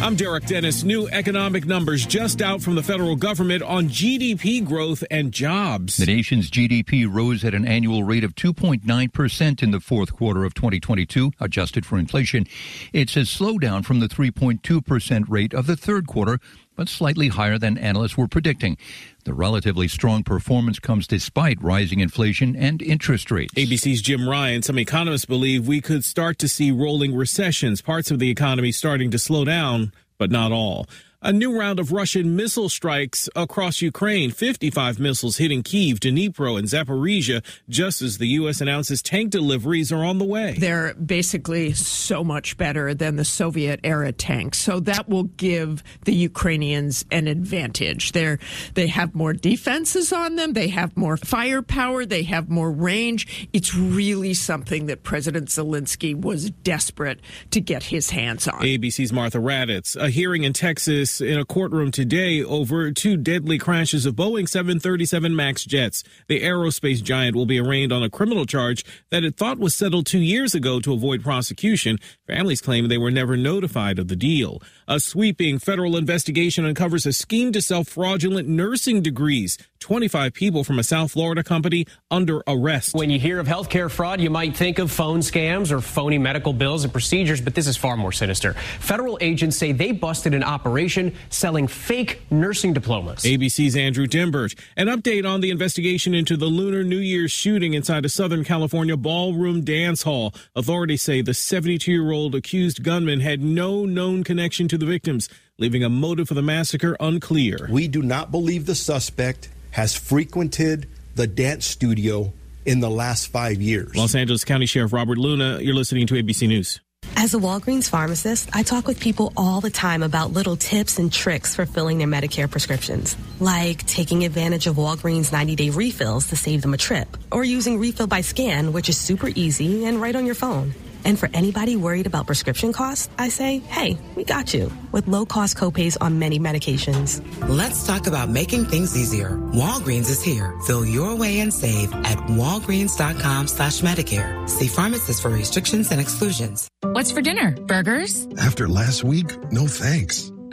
I'm Derek Dennis. New economic numbers just out from the federal government on GDP growth and jobs. The nation's GDP rose at an annual rate of 2.9% in the fourth quarter of 2022, adjusted for inflation. It's a slowdown from the 3.2% rate of the third quarter, but slightly higher than analysts were predicting. The relatively strong performance comes despite rising inflation and interest rates. ABC's Jim Ryan. Some economists believe we could start to see rolling recessions, parts of the economy starting to slow down, but not all. A new round of Russian missile strikes across Ukraine. 55 missiles hitting Kiev, Dnipro, and Zaporizhia, just as the U.S. announces tank deliveries are on the way. They're basically so much better than the Soviet era tanks. So that will give the Ukrainians an advantage. They're, they have more defenses on them. They have more firepower. They have more range. It's really something that President Zelensky was desperate to get his hands on. ABC's Martha Raddatz. A hearing in Texas in a courtroom today over two deadly crashes of Boeing 737 MAX jets. The aerospace giant will be arraigned on a criminal charge that it thought was settled two years ago to avoid prosecution. Families claim they were never notified of the deal. A sweeping federal investigation uncovers a scheme to sell fraudulent nursing degrees. 25 people from a South Florida company under arrest. When you hear of healthcare fraud, you might think of phone scams or phony medical bills and procedures, but this is far more sinister. Federal agents say they busted an operation selling fake nursing diplomas. ABC's Andrew Dymburt. An update on the investigation into the Lunar New Year's shooting inside a Southern California ballroom dance hall. Authorities say the 72 year old accused gunman had no known connection to the victims, leaving a motive for the massacre unclear. We do not believe the suspect has frequented the dance studio in the last five years. Los Angeles County Sheriff Robert Luna, you're listening to ABC News. As a Walgreens pharmacist, I talk with people all the time about little tips and tricks for filling their Medicare prescriptions, like taking advantage of Walgreens 90 day refills to save them a trip, or using Refill by Scan, which is super easy and right on your phone. And for anybody worried about prescription costs, I say, hey, we got you with low cost copays on many medications. Let's talk about making things easier. Walgreens is here. Fill your way and save at walgreens.com slash Medicare. See pharmacists for restrictions and exclusions. What's for dinner? Burgers? After last week, no thanks.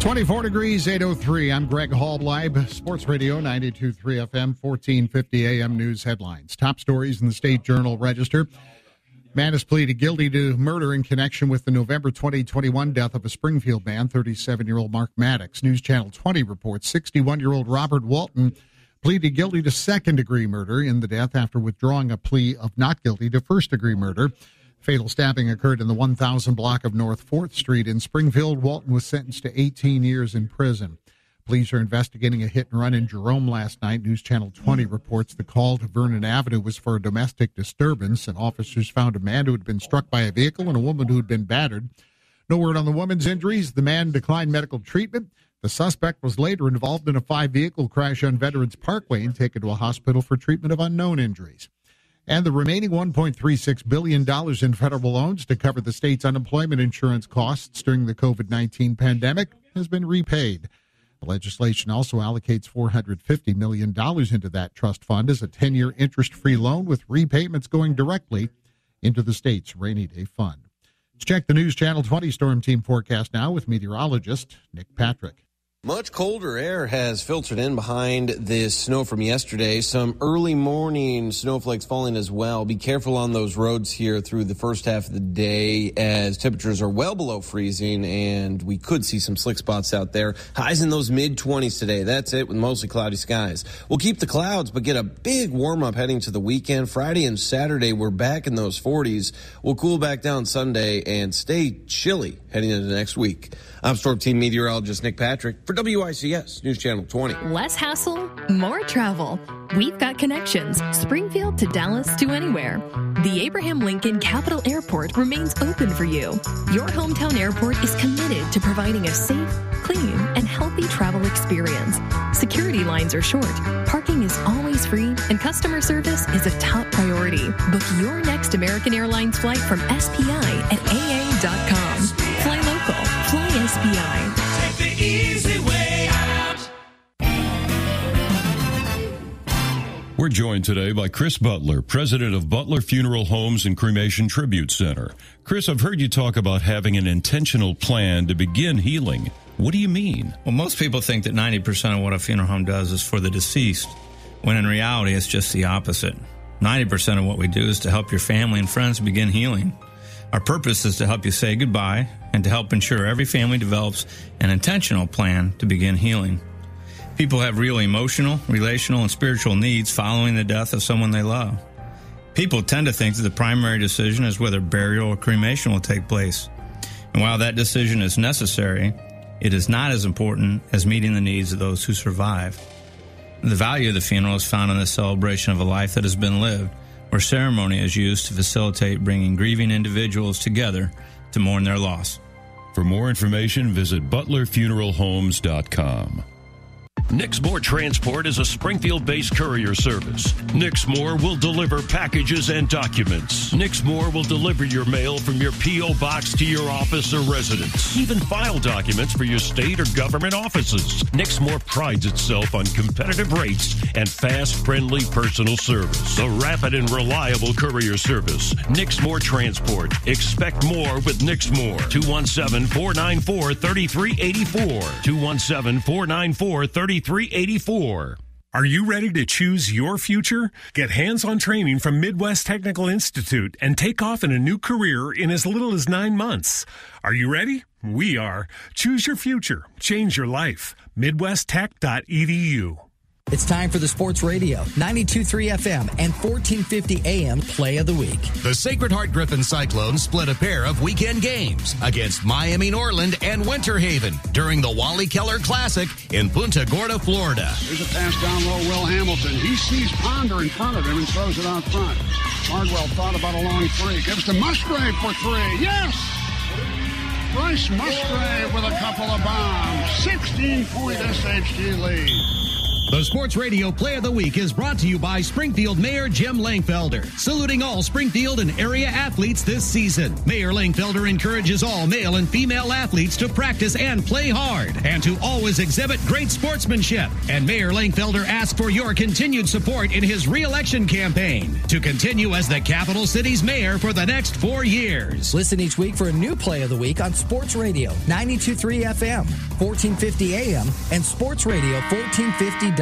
24 degrees, 803. I'm Greg Halbleib, Sports Radio 92.3 FM, 1450 AM news headlines. Top stories in the State Journal Register. Man has pleaded guilty to murder in connection with the November 2021 death of a Springfield man, 37 year old Mark Maddox. News Channel 20 reports 61 year old Robert Walton pleaded guilty to second degree murder in the death after withdrawing a plea of not guilty to first degree murder. Fatal stabbing occurred in the 1000 block of North 4th Street in Springfield. Walton was sentenced to 18 years in prison. Police are investigating a hit and run in Jerome last night. News Channel 20 reports the call to Vernon Avenue was for a domestic disturbance, and officers found a man who had been struck by a vehicle and a woman who had been battered. No word on the woman's injuries. The man declined medical treatment. The suspect was later involved in a five vehicle crash on Veterans Parkway and taken to a hospital for treatment of unknown injuries and the remaining $1.36 billion in federal loans to cover the state's unemployment insurance costs during the COVID 19 pandemic has been repaid. The legislation also allocates $450 million into that trust fund as a 10 year interest free loan with repayments going directly into the state's rainy day fund. Let's check the News Channel 20 Storm Team forecast now with meteorologist Nick Patrick. Much colder air has filtered in behind this snow from yesterday. Some early morning snowflakes falling as well. Be careful on those roads here through the first half of the day as temperatures are well below freezing and we could see some slick spots out there. Highs in those mid 20s today. That's it with mostly cloudy skies. We'll keep the clouds but get a big warm up heading to the weekend. Friday and Saturday we're back in those 40s. We'll cool back down Sunday and stay chilly heading into next week. I'm Storm Team meteorologist Nick Patrick for WICS News Channel 20. Less hassle, more travel. We've got connections, Springfield to Dallas to anywhere. The Abraham Lincoln Capital Airport remains open for you. Your hometown airport is committed to providing a safe, clean, and healthy travel experience. Security lines are short, parking is always free, and customer service is a top priority. Book your next American Airlines flight from SPI at AA.com. Fly local, fly SPI. Take the easy We're joined today by Chris Butler, president of Butler Funeral Homes and Cremation Tribute Center. Chris, I've heard you talk about having an intentional plan to begin healing. What do you mean? Well, most people think that 90% of what a funeral home does is for the deceased, when in reality, it's just the opposite. 90% of what we do is to help your family and friends begin healing. Our purpose is to help you say goodbye and to help ensure every family develops an intentional plan to begin healing. People have real emotional, relational, and spiritual needs following the death of someone they love. People tend to think that the primary decision is whether burial or cremation will take place. And while that decision is necessary, it is not as important as meeting the needs of those who survive. The value of the funeral is found in the celebration of a life that has been lived, where ceremony is used to facilitate bringing grieving individuals together to mourn their loss. For more information, visit butlerfuneralhomes.com. Nixmore Transport is a Springfield based courier service. Nixmore will deliver packages and documents. Nixmore will deliver your mail from your P.O. box to your office or residence, even file documents for your state or government offices. Nixmore prides itself on competitive rates and fast, friendly personal service. A rapid and reliable courier service. Nixmore Transport. Expect more with Nixmore. 217 494 3384. 217 494 3384. Are you ready to choose your future? Get hands on training from Midwest Technical Institute and take off in a new career in as little as nine months. Are you ready? We are. Choose your future. Change your life. MidwestTech.edu. It's time for the Sports Radio, 92.3 FM and 1450 AM Play of the Week. The Sacred Heart Griffin Cyclones split a pair of weekend games against Miami Norland and Winter Haven during the Wally Keller Classic in Punta Gorda, Florida. There's a pass down low, Will Hamilton. He sees Ponder in front of him and throws it out front. Hardwell thought about a long three. Gives to Musgrave for three. Yes! Bryce Musgrave with a couple of bombs. 16 point SHG lead. The Sports Radio Play of the Week is brought to you by Springfield Mayor Jim Langfelder, saluting all Springfield and area athletes this season. Mayor Langfelder encourages all male and female athletes to practice and play hard and to always exhibit great sportsmanship. And Mayor Langfelder asks for your continued support in his reelection campaign to continue as the capital city's mayor for the next four years. Listen each week for a new Play of the Week on Sports Radio, 92.3 FM, 1450 AM, and Sports Radio 1450.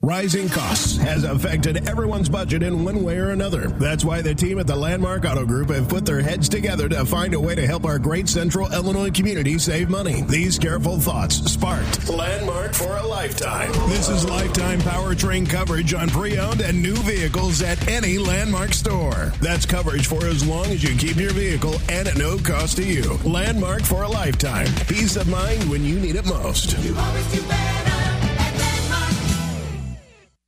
Rising costs has affected everyone's budget in one way or another. That's why the team at the Landmark Auto Group have put their heads together to find a way to help our great central Illinois community save money. These careful thoughts sparked Landmark for a lifetime. This is lifetime powertrain coverage on pre-owned and new vehicles at any Landmark store. That's coverage for as long as you keep your vehicle and at no cost to you. Landmark for a lifetime. Peace of mind when you need it most.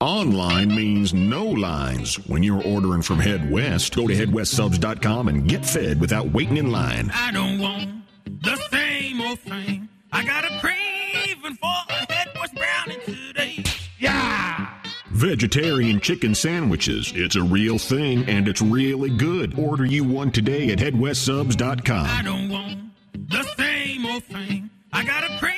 Online means no lines. When you're ordering from Head West, go to headwestsubs.com and get fed without waiting in line. I don't want the same old thing. I got a craving for a Head West brownie today. Yeah! Vegetarian chicken sandwiches. It's a real thing and it's really good. Order you one today at headwestsubs.com. I don't want the same old thing. I got a craving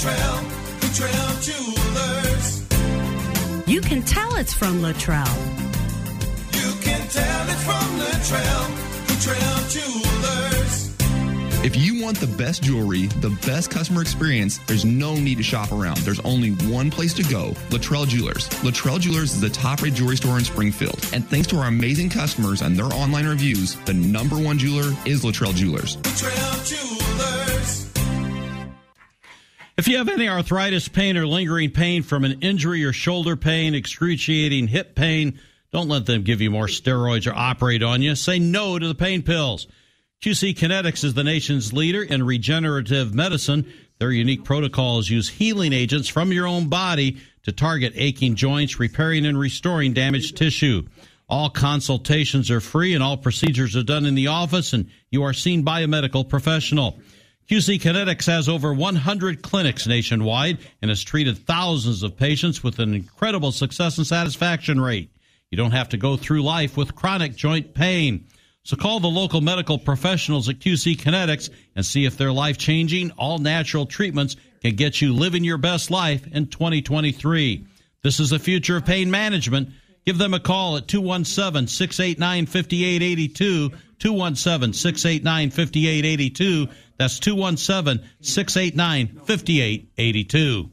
from the trail, jewelers. You can tell it's from Latrell. You can tell it from the trail, the trail jewelers. If you want the best jewelry, the best customer experience, there's no need to shop around. There's only one place to go Latrell Jewelers. Latrell Jewelers is the top rated jewelry store in Springfield. And thanks to our amazing customers and their online reviews, the number one jeweler is Latrell Jewelers. Trail Jewelers. If you have any arthritis pain or lingering pain from an injury or shoulder pain, excruciating hip pain, don't let them give you more steroids or operate on you. Say no to the pain pills. QC Kinetix is the nation's leader in regenerative medicine. Their unique protocols use healing agents from your own body to target aching joints, repairing and restoring damaged tissue. All consultations are free and all procedures are done in the office and you are seen by a medical professional. QC Kinetix has over 100 clinics nationwide and has treated thousands of patients with an incredible success and satisfaction rate. You don't have to go through life with chronic joint pain. So call the local medical professionals at QC Kinetix and see if their life changing, all natural treatments can get you living your best life in 2023. This is the future of pain management. Give them a call at 217 689 5882. 217 689 5882. That's 217 689 5882.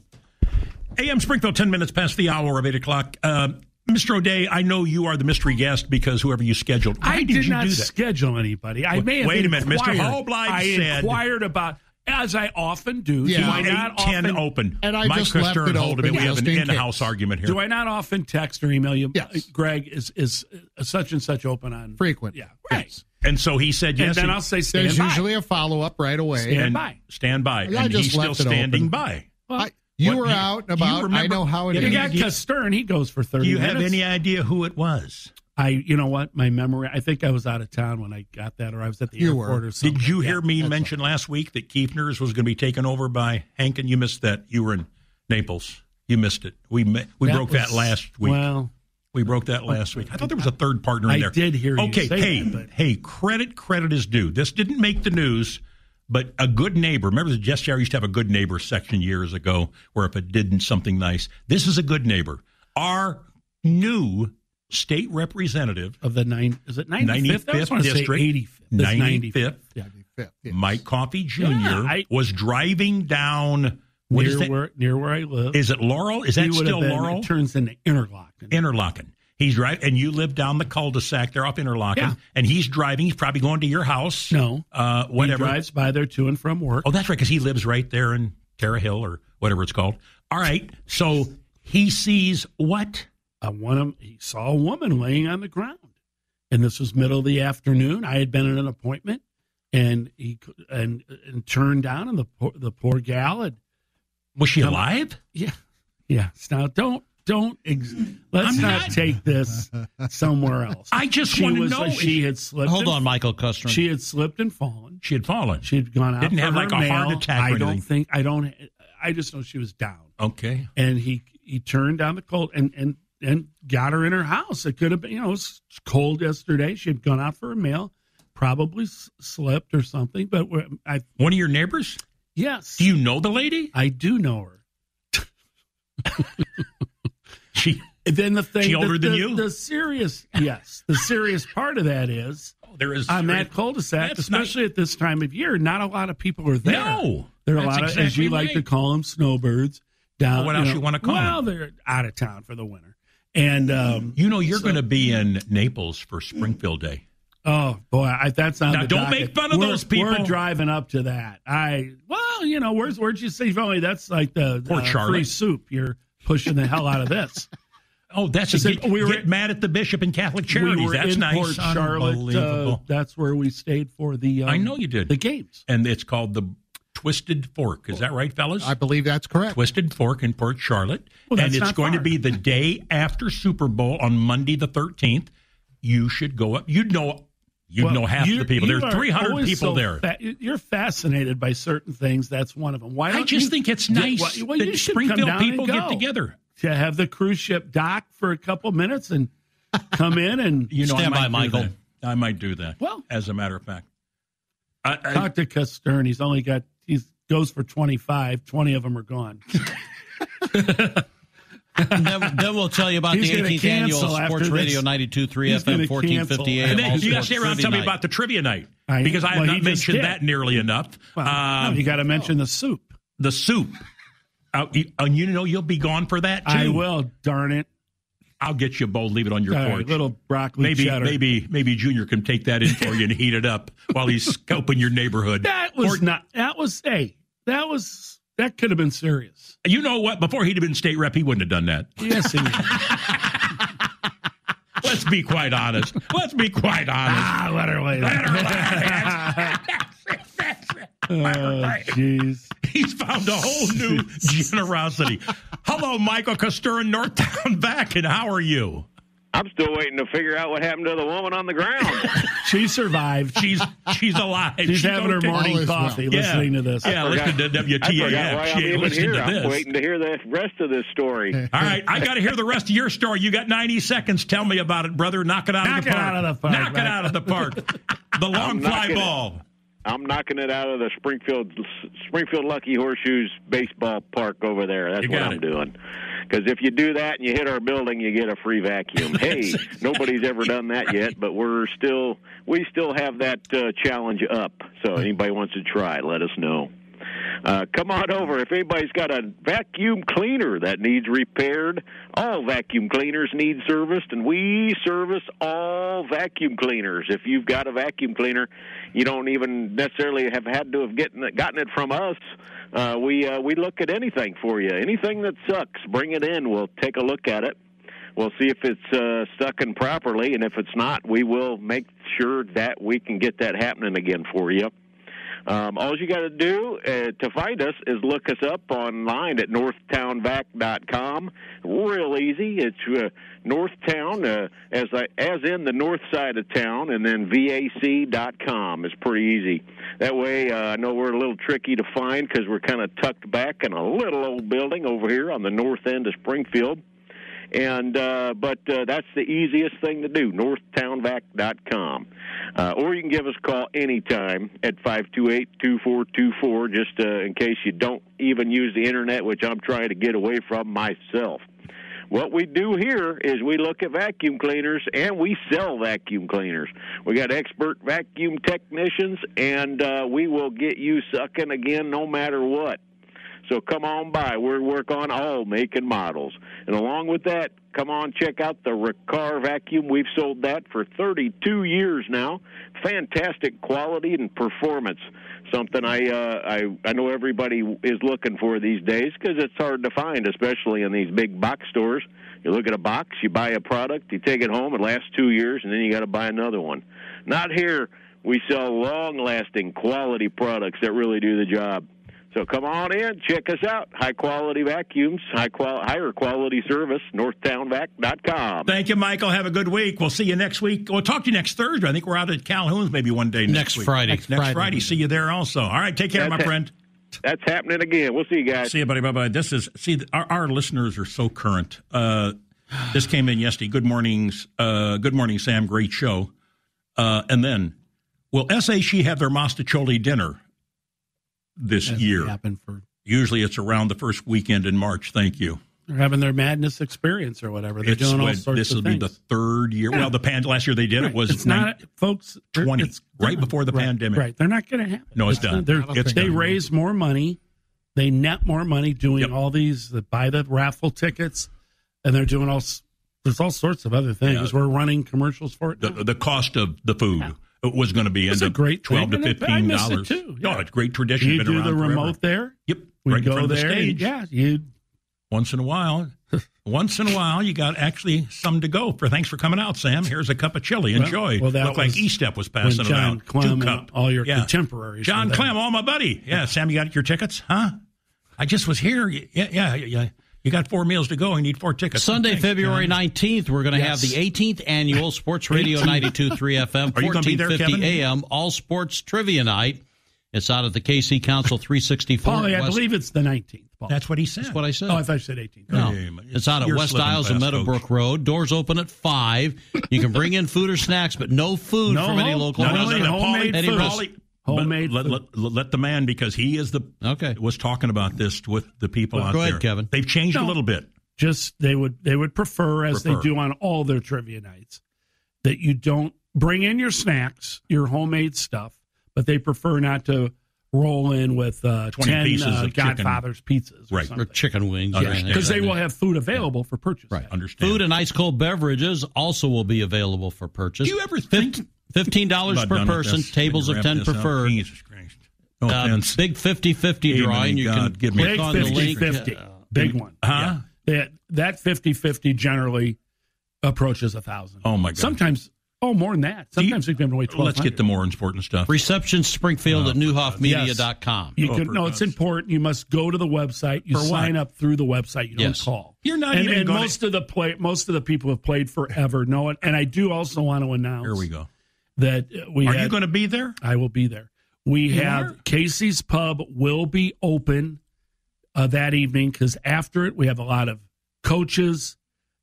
AM Springfield, 10 minutes past the hour of 8 o'clock. Uh, Mr. O'Day, I know you are the mystery guest because whoever you scheduled. Why I did, did, you not do that? schedule anybody. I Wait- may have wait a minute, Mr. inquired- Halbleib I said- inquired about, as I often do. Yeah. Do I not 810 often, open. And I Mike just left it hold of it. We have an in in-house case. argument here. Do I not often text or email you? Yes. Greg is is uh, such and such open on frequent. Yeah, right. And so he said yes. And then I'll say stand There's by. usually a follow up right away. Stand and by. Stand by. I and just he's still standing open. by. I- you What- were you- out and you about. I know how it Yeah, is. You got Castern. He goes for thirty. Do you have any idea who it was? I, you know what, my memory. I think I was out of town when I got that, or I was at the You airport or something. Did you hear me mention last week that Kiefner's was going to be taken over by Hank, and You missed that. You were in Naples. You missed it. We we That broke that last week. well- we broke that last week. I thought there was a third partner in I there. did hear you Okay, say hey, that, but- hey, credit credit is due. This didn't make the news, but a good neighbor. Remember, the Jess Jarrett used to have a good neighbor section years ago, where if it didn't something nice, this is a good neighbor. Our new state representative of the nine is it 95th? I just 95th say district, 85th. That's 95th. 95th. Mike Coffey Jr. Yeah, I- was driving down. What near is that? where near where I live. Is it Laurel? Is that He would still been- Laurel? It turns into Interlochen. Interlochen. He's right, and you live down the cul-de-sac there off Interlochen, Yeah. and he's driving. He's probably going to your house. No, uh, whatever. He drives by there to and from work. Oh, that's right, because he lives right there in Terra Hill or whatever it's called. All right, so he sees what? Uh, one of he saw a woman laying on the ground, and this was middle of the afternoon. I had been at an appointment, and he and and turned down, and the poor, the poor gal had. Was she come- alive? Yeah, yeah. Now don't don't ex- let's not, not- take this somewhere else. I just She wanna was- know She had slipped. Hold and- on, Michael Custer. She had slipped and fallen. She had fallen. She had gone out. Didn't have like a heart attack I don't think. I don't. I just know she was down. Okay. and he he turned down the cold and and and got her in her house. It could have been, you know, it was cold yesterday. She had gone out for a meal, probably s- slipped or something. But I One of your neighbors? yes, Do you know the lady? I do know her. She And then the thing, She the- older than the- you? The serious, yes, the serious part of that is oh, there is on serious- that cul-de-sac, That's not- especially at this time of year. Not a lot of people are there. No, there are a lot of, as exactly you like to call them, snowbirds. Down, Well, what else know, you wanna call Well, 'em? they're out of town for the winter, and um, You know, you're so- going to be in Naples for Springfield Day. Oh boy, I, that's on Now, the don't docket. make fun of We're- those people. We're driving up to that. I well, you know, where's where'd you say Valley? That's like the Port uh, Charlotte. free soup. You're pushing the hell out of this. Oh, that's a said get, we were- get mad at the bishop and Catholic charities. we were that's nice. Port Charlotte. Uh, that's where we stayed for the. Um, I know you did the games. and it's called the Twisted Fork. Is that right, fellas? I believe that's correct. Twisted Fork in Port Charlotte, Well, and it's not going to be the day after Super Bowl on Monday the thirteenth. You should go up. You'd know. You'd Well, know half you- the people. you There's are 300 people so there. fa- you're fascinated by certain things. That's one of them. Why? I Don't just you- think it's Yeah, nice well, well, that you should come Springfield down and people get together. to have the cruise ship dock for a couple minutes and come in and You know, I Stand by, might do Michael. that. I might do that. Well- as a matter of fact, I, I, talk to Castern. He's only got he goes for 25. 20 of them are gone. then, then we'll tell you about He's the 18th annual Sports. Radio 92.3 He's FM gonna 1450. AM. and then you got to stay around and tell me about the trivia night. I- because I have well, he not mentioned did. that nearly enough. Well, no, Um, you got to mention the soup. the soup. Uh, you- and you know you'll be gone for that too. I will. Darn it. I'll get you a bowl. Leave it on your All right, porch. little broccoli maybe cheddar. maybe maybe Junior can take that in for you and heat it up while he's scoping your neighborhood. That was not. That was. Hey, that was. That could have been serious. You know what? Before he'd have been state rep, he wouldn't have done that. Yes, he Let's be quite honest. Let's be quite honest. Ah, let her lay. Oh, jeez. He's found a whole new generosity. Hello, Michael Costurin, Northtown back, and how are you? I'm still waiting to figure out what happened to the woman on the ground. She survived. She's she's alive. She's having her morning All is well. coffee, Yeah. listening to this. Yeah, I listen to forgot- I forgot WTAF. She ain't listening here. to I'm this. waiting to hear the rest of this story. All right, I got to hear the rest of your story. You got 90 seconds. Tell me about it, brother. Knock it out Knock of the it park. out of the park, Knock it out of the park. The long I'm fly knocking it. ball. I'm knocking it out of the Springfield Springfield Lucky Horseshoes baseball park over there. That's what I'm it. doing. Because if you do that and you hit our building, you get a free vacuum. hey, nobody's ever done that yet, but we're still we still have that uh, challenge up. So anybody wants to try, let us know. Uh, come on over. If anybody's got a vacuum cleaner that needs repaired, all vacuum cleaners need serviced, and we service all vacuum cleaners. If you've got a vacuum cleaner, you don't even necessarily have had to have gotten it, gotten it from us. Uh, we uh, we look at anything for you. Anything that sucks, bring it in. We'll take a look at it. We'll see if it's uh, stuck in properly, and if it's not, we will make sure that we can get that happening again for you. Um, all you got to do uh, to find us is look us up online at northtownvac.com. Real easy. It's uh, Northtown, uh, as I, as in the north side of town, and then vac.com. It's pretty easy. That way, uh, I know we're a little tricky to find because we're kind of tucked back in a little old building over here on the north end of Springfield and uh, but uh, that's the easiest thing to do northtownvac.com uh, or you can give us a call anytime at 528-2424 just uh, in case you don't even use the internet which i'm trying to get away from myself what we do here is we look at vacuum cleaners and we sell vacuum cleaners. We got expert vacuum technicians, and uh, we will get you sucking again no matter what. So come on by. We work on all make and models. And along with that, come on check out the Riccar vacuum. We've sold that for 32 years now. Fantastic quality and performance. Something I uh, I I know everybody is looking for these days because it's hard to find, especially in these big box stores. You look at a box, you buy a product, you take it home, it lasts two years, and then you got to buy another one. Not here. We sell long-lasting, quality products that really do the job. So come on in, check us out. High quality vacuums, high qual- higher quality service, northtownvac.com. Thank you, Michael. Have a good week. We'll see you next week. We'll talk to you next Thursday. I think we're out at Calhoun's maybe one day next, Next week. Friday. Next, next Friday. Friday. See you there also. All right. Take care, That's my it. friend. That's happening again. We'll see you guys. See you, buddy. Bye bye. This is see our, our listeners are so current. Uh, this came in yesterday. Good mornings. Uh, good morning, Sam. Great show. Uh, and then, will SAC have their Mostaccioli dinner this year? happened for Usually, it's around the first weekend in March. Thank you. they're having their madness experience or whatever. They're It's doing all sorts this will be the third year. Yeah. Well, the pan last year they did Right. it was it's not, folks. 20, it's- right before the right, pandemic. Right, they're not going to happen. No, it's done. not- they're- It's they done. raise more money. They net more money doing all these. They buy the raffle tickets, and they're doing all. There's all sorts of other things. Yeah. We're running commercials for it. the, the cost of the food was going to be in the great twelve thing, to fifteen dollars. too, Oh, yeah. it's a great tradition. You Been do the forever. remote there. Yep, We right in go front of the there. and, yeah, you. Once in a while, once in a while, you got actually some to go for. Thanks for coming out, Sam. Here's a cup of chili. Well- Enjoy. well, that Looked like E-Step was when passing it John out. Clem Two cup. all your Yeah. contemporaries John. Clem, all my buddy. Yeah, Sam, you got your tickets, huh? I just was here. Yeah, yeah, yeah. You got four meals to go. You need four tickets. Sunday, Thanks, February 19th, we're going to Yes. have the 18th annual Sports Radio 92.3 FM, Are you gonna be there, 1450 AM, all sports trivia night. It's out at the KC Council 364. Paulie, I West- believe it's the 19th. Paul. That's what he said. That's what I said. Oh, I thought you said 18th. No, Hey, it's out at West slipping Isles and fast, Meadowbrook Road. Doors open at five. You can bring in food or snacks, but no food No from any local no, no, restaurant. no, homemade Any food. rest- Paulie, Homemade Let, food. let, let, let the man because he is the okay was talking about this with the people Well, out go ahead, there. Kevin. They've changed a little bit. just they would they would prefer as Prefer. they do on all their trivia nights that you don't bring in your snacks your homemade stuff but they prefer not to roll in with uh, 20 ten pieces uh, of chicken. Godfather's pizzas, or Right. something. Or chicken wings. yeah, Understand. because they will have food available for purchase. Right. Understand. Food and ice cold beverages also will be available for purchase. Do you ever think Fifteen dollars per person, this. tables of ten preferred. Jesus Christ. No Uh, offense. big 50-50 drawing. You God, can give me- click Big on the link. 50. Uh, Big one. Huh? Yeah. That, that 50 50 generally approaches a thousand. Oh, my God. Sometimes, oh, more than that. Sometimes we can away twelve. Let's get the more important stuff. Reception Springfield Oh, at newhoffmedia.com. You Oh, can, for no, it's important. You must go to the website. You For what? sign up through the website. You don't call. You're not and, even and gonna- most of the play, most of the people have played forever. know it. And I do also want to announce Here we go. That we Are had- you going to be there? I will be there. We You have are? Casey's Pub will be open uh, that evening because after it, we have a lot of coaches,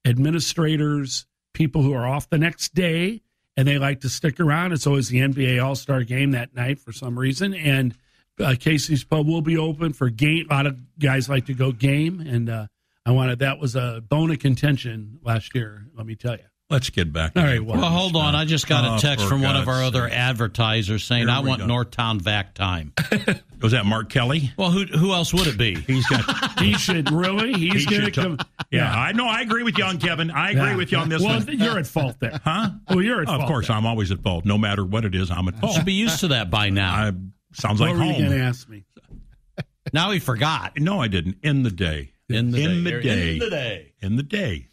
administrators, people who are off the next day, and they like to stick around. It's always the NBA All Star game that night for some reason, and uh, Casey's Pub will be open for game. A lot of guys like to go game, and uh, I wanted that was a bone of contention last year. Let me tell you. Let's get back. All right, well- hold on. I just got Oh, a uh, text for from one of our other advertisers saying, I want go. Northtown vac time. Was that Mark Kelly? well, who who else would it be? He's got. He should really. He's he going to come. yeah, I know. I agree with you on Kevin. I agree Yeah. with you on this well, one. you're at fault there. Huh? Well, you're at Of fault. Of course, there. I'm always at fault. No matter what it is, I'm at fault. You should be used to that by now. I, sounds What like were you home. ask me? now he forgot. No, I didn't. In the day. In the in day. the day. In the day. In the day.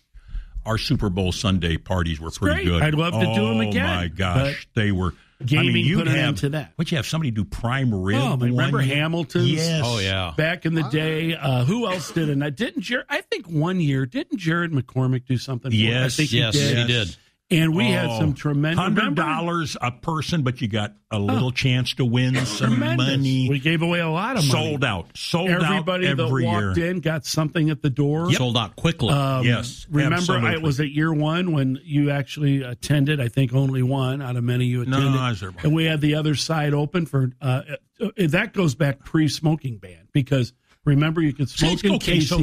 Our Super Bowl Sunday parties were pretty great. good. I'd love to do them again, Oh my gosh, they were. I mean, you'd put an have, end to that. Would you have somebody do prime rib? Oh, but remember one- Hamilton's? Yes. Oh, yeah. Back in the day, uh, who else did it? Didn't Jared? I think one year didn't Jared McCormick do something? for? I Yes, think yes, he did. he did. And we had Oh, some tremendous hundred dollars a person, but you got a little chance to win some Tremendous. money. We gave away a lot of money. Sold out. Sold Everybody out that walked year. in got something at the door. Sold out quickly. Um, Yes, Remember. I was at year one when you actually attended. I think only one out of many you No, attended. Was there. and we had the other side open for. Uh, uh, that goes back pre-smoking ban because remember you could smoke in okay, so-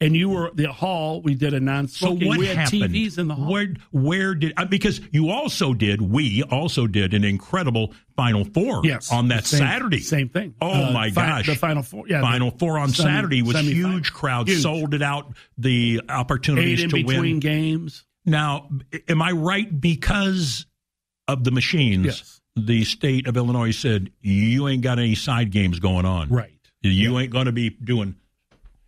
and you were the hall. We did a non-smoking. So what we had happened? TVs in the hall. Where where did uh, because you also did we also did an incredible Final Four Yes, on that same- Saturday. Same thing. Oh Uh, my fi- gosh! the Final Four. Yeah, Final Four on semi- Saturday was semifinal. huge. Crowd Huge. sold it out. The opportunities Eight in to between win. games. Now, am I right? Because of the machines, Yes. the state of Illinois said you ain't got any side games going on. Right. You ain't going to be doing.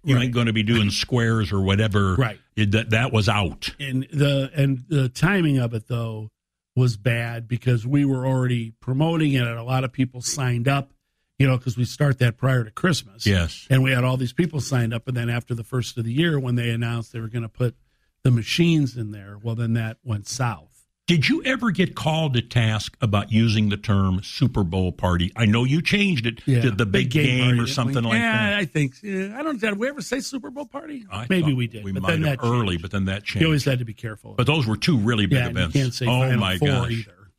You Right. ain't going to be doing squares or whatever. Right. It- that that was out. and the and the timing of it though was bad because we were already promoting it and a lot of people signed up you know because we start that prior to christmas Yes. and we had all these people signed up and then after the first of the year when they announced they were going to put the machines in there well then that went south Did you ever get called to task about using the term Super Bowl party? I know you changed it to the big, game, party, or something we? like yeah, that. I think. Yeah, I don't. know. Did we ever say Super Bowl party? I Maybe we did. We but might then have that early, changed. but then that changed. You always had to be careful. But those were two really big yeah, events. You can't say oh my gosh! either.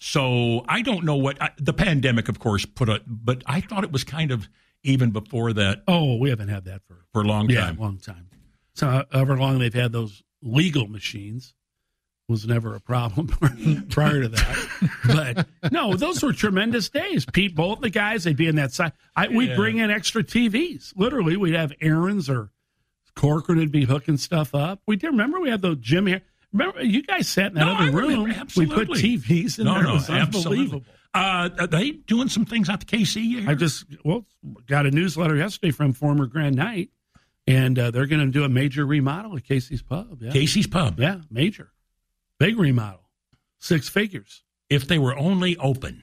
So I don't know what I, the pandemic, of course, put a. But I thought it was kind of even before that Oh, we haven't had that for for a long yeah, time. long time. So however long they've had those legal machines was never a problem prior to that. But no, those were tremendous days. Pete Bolt, the guys, they'd be in that side. I, we'd Yeah. bring in extra TVs. Literally, we'd have errands or Corcoran would be hooking stuff up. We did remember we had the gym here. Remember you guys sat in that No, other room. We put. TVs in no, there. no, it was unbelievable. Uh, are they doing some things out the KC here? I just well got a newsletter yesterday from former Grand Knight, and uh, they're going to do a major remodel at Casey's Pub. Yeah. Casey's Pub. Yeah, major, big remodel, six figures. If they were only open.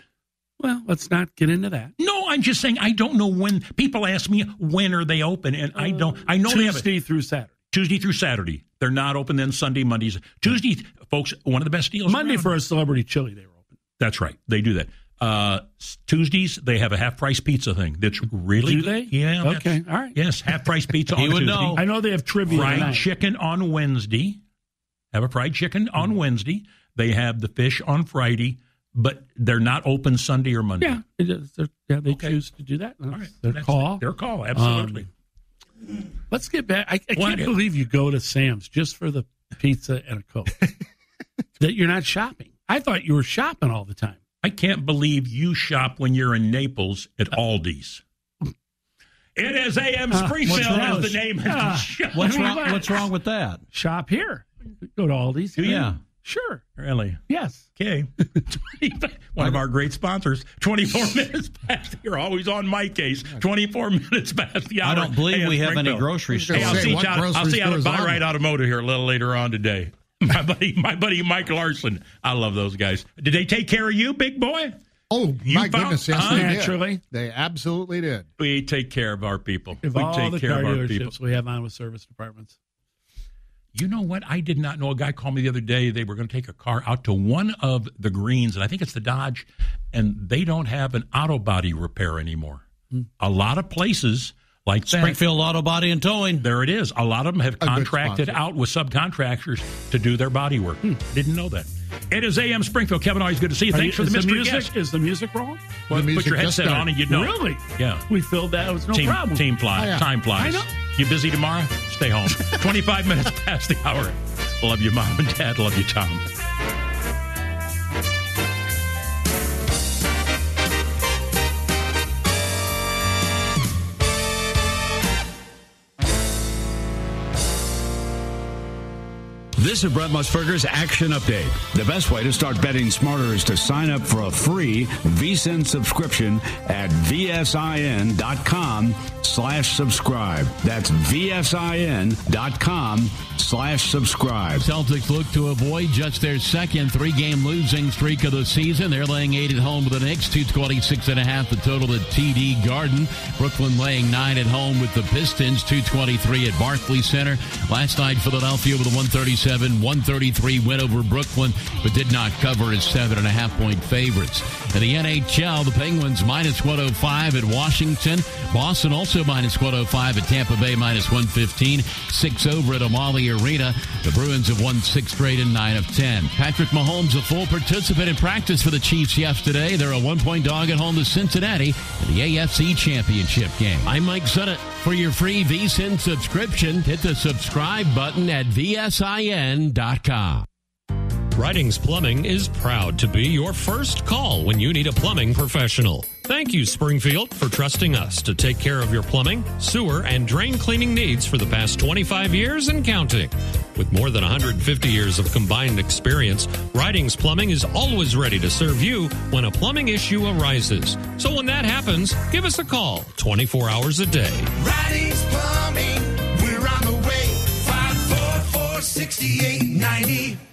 Well, let's not get into that. No, I'm just saying I don't know when. People ask me when are they open, and I don't. I know they have Tuesday through Saturday. Tuesday through Saturday. They're not open then Sunday, Mondays. Tuesday, folks, one of the best deals. Monday around. for a celebrity chili, they were open. That's right. They do that. Uh, Tuesdays they have a half price pizza thing. That's really Do they? Yeah. Okay, all right. Yes, half price pizza. On would Tuesday. know. I know they have trivia Fried tonight. chicken on Wednesday. Have a fried chicken Mm. on Wednesday. They have the fish on Friday, but they're not open Sunday or Monday. Yeah, it is. They're- yeah, they Okay. choose to do that. That's All right. their That's call. Their call. Absolutely. Um, Let's get back. I, I can't believe you go to Sam's just for the pizza and a Coke. that you're not shopping. I thought you were shopping all the time. I can't believe you shop when you're in Naples at Aldi's. It is AM Uh, Springfield what's wrong? is the name of the show. What's wrong? What's wrong with that? Shop here. Go to Aldi's. Do you? Yeah. Sure. Really? Yes. Okay. One of our great sponsors. 24 minutes past. You're always on my case. 24 minutes past the hour. I don't believe AM we have any Springfield. grocery Hey, I'll see you What out, I'll grocery see you out at stores Buy are Right there? Automotive here a little later on today. My buddy, my buddy Mike Larson. I love those guys. Did they take care of you, big boy? Oh, You my found- goodness, yes, Huh? they Naturally. did. They absolutely did. We take care of our people. Of we all take the care car of our people. dealerships we have on with service departments. You know what? I did not know. A guy called me the other day. They were going to take a car out to one of the greens, and I think it's the Dodge, and they don't have an auto body repair anymore. Hmm. A lot of places like that. Springfield Auto Body and Towing. There it is. A lot of them have contracted out with subcontractors to do their body work. Hmm. Didn't know that. It is AM Springfield. Kevin, always good to see you. Are Thanks you- for the is mystery music. guest. Is the music wrong? Well, The put your headset started. on and you'd know. Really? Yeah. We filled that. It was no team, problem. Team flies. Oh, yeah. Time flies. I know. You busy tomorrow? Stay home. 25 minutes past the hour. Love you, Mom and Dad. Love you, Tom. This is Brent Musburger's Action Update. The best way to start betting smarter is to sign up for a free VSIN subscription at vsin.com slash subscribe. That's vsin.com slash subscribe. Celtics look to avoid just their second three-game losing streak of the season. They're laying eight at home with the Knicks, 226 and a half the total at TD Garden. Brooklyn laying nine at home with the Pistons, 223 at Barclays Center. Last night, Philadelphia with a 137-133 win over Brooklyn, but did not cover as seven and a half point favorites. In the NHL, the Penguins minus 105 at Washington. Boston also minus 105 at Tampa Bay, minus 115. Six over at Amalie Arena. The Bruins have won six straight and nine of 10. Patrick Mahomes, a full participant in practice for the Chiefs yesterday. They're a one point dog at home to Cincinnati in the AFC Championship game. I'm Mike Sunnett. For your free VSIN subscription, hit the subscribe button at VSIN.com. Ridings Plumbing is proud to be your first call when you need a plumbing professional. Thank you, Springfield, for trusting us to take care of your plumbing, sewer, and drain cleaning needs for the past 25 years and counting. With more than 150 years of combined experience, Ridings Plumbing is always ready to serve you when a plumbing issue arises. So when that happens, give us a call 24 hours a day. Riding's Plumbing, we're on the way. 544 6890.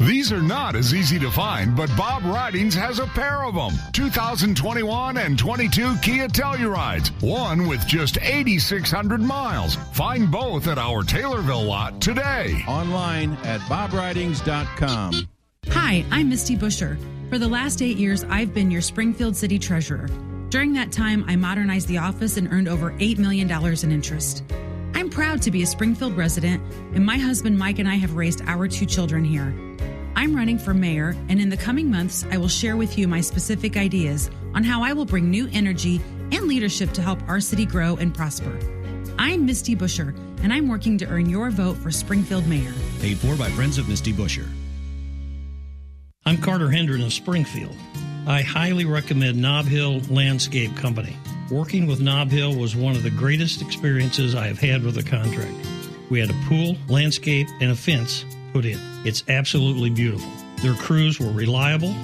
These are not as easy to find, but Bob Ridings has a pair of them. 2021 and 22 Kia Tellurides. One with just 8,600 miles. Find both at our Taylorville lot today. Online at bobridings.com. Hi, I'm Misty Buscher. For the last eight years, I've been your Springfield City Treasurer. During that time, I modernized the office and earned over $8 million in interest. I'm proud to be a Springfield resident, and my husband Mike and I have raised our two children here. I'm running for mayor, and in the coming months, I will share with you my specific ideas on how I will bring new energy and leadership to help our city grow and prosper. I'm Misty Buscher, and I'm working to earn your vote for Springfield mayor. Paid for by Friends of Misty Buscher. I'm Carter Hendren of Springfield. I highly recommend Knob Hill Landscape Company. Working with Knob Hill was one of the greatest experiences I have had with a contractor. We had a pool, landscape, and a fence put in. It's absolutely beautiful. Their crews were reliable,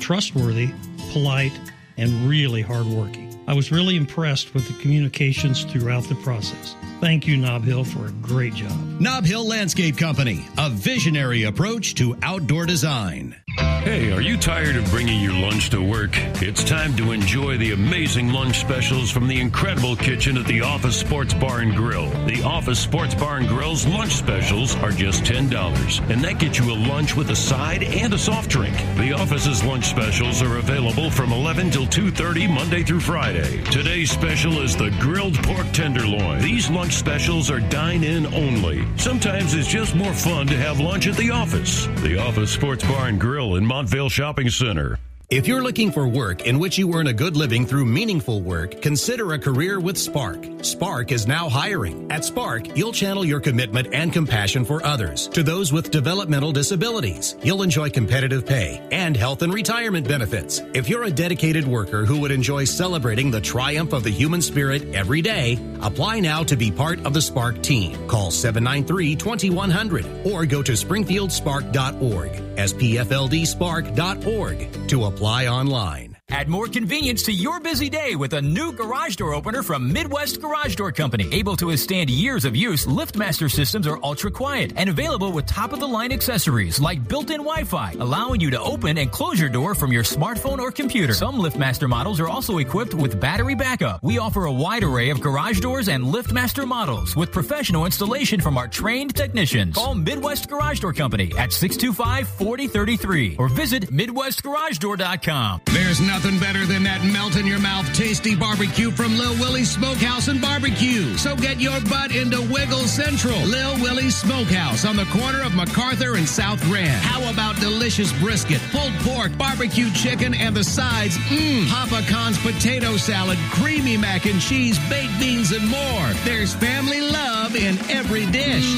trustworthy, polite, and really hardworking. I was really impressed with the communications throughout the process. Thank you, Knob Hill, for a great job. Knob Hill Landscape Company, a visionary approach to outdoor design. Hey, are you tired of bringing your lunch to work? It's time to enjoy the amazing lunch specials from the incredible kitchen at the Office Sports Bar and Grill. The Office Sports Bar and Grill's lunch specials are just $10, and that gets you a lunch with a side and a soft drink. The Office's lunch specials are available from 11 till 2:30 Monday through Friday. Today's special is the grilled pork tenderloin. These lunch specials are dine-in only. Sometimes it's just more fun to have lunch at the office. The Office Sports Bar and Grill in Montvale Shopping Center. If you're looking for work in which you earn a good living through meaningful work, consider a career with Spark. Spark is now hiring. At Spark, you'll channel your commitment and compassion for others to those with developmental disabilities. You'll enjoy competitive pay and health and retirement benefits. If you're a dedicated worker who would enjoy celebrating the triumph of the human spirit every day, apply now to be part of the Spark team. Call 793-2100 or go to springfieldspark.org, spfldspark.org to apply online. Add more convenience to your busy day with a new garage door opener from Midwest Garage Door Company. Able to withstand years of use, LiftMaster systems are ultra quiet and available with top of the line accessories like built in Wi Fi, allowing you to open and close your door from your smartphone or computer. Some LiftMaster models are also equipped with battery backup. We offer a wide array of garage doors and LiftMaster models with professional installation from our trained technicians. Call Midwest Garage Door Company at 625 4033 or visit MidwestGarageDoor.com. There's nothing better than that melt in your mouth tasty barbecue from Lil Willie's Smokehouse and Barbecue. So get your butt into Wiggle Central. Lil Willie's Smokehouse on the corner of MacArthur and South Grand. How about delicious brisket, pulled pork, barbecue chicken, and the sides? Mmm, Papa Khan's potato salad, creamy mac and cheese, baked beans, and more. There's family love in every dish.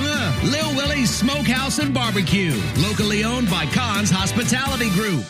Mwah. Lil Willie's Smokehouse and Barbecue. Locally owned by Khan's Hospitality Group.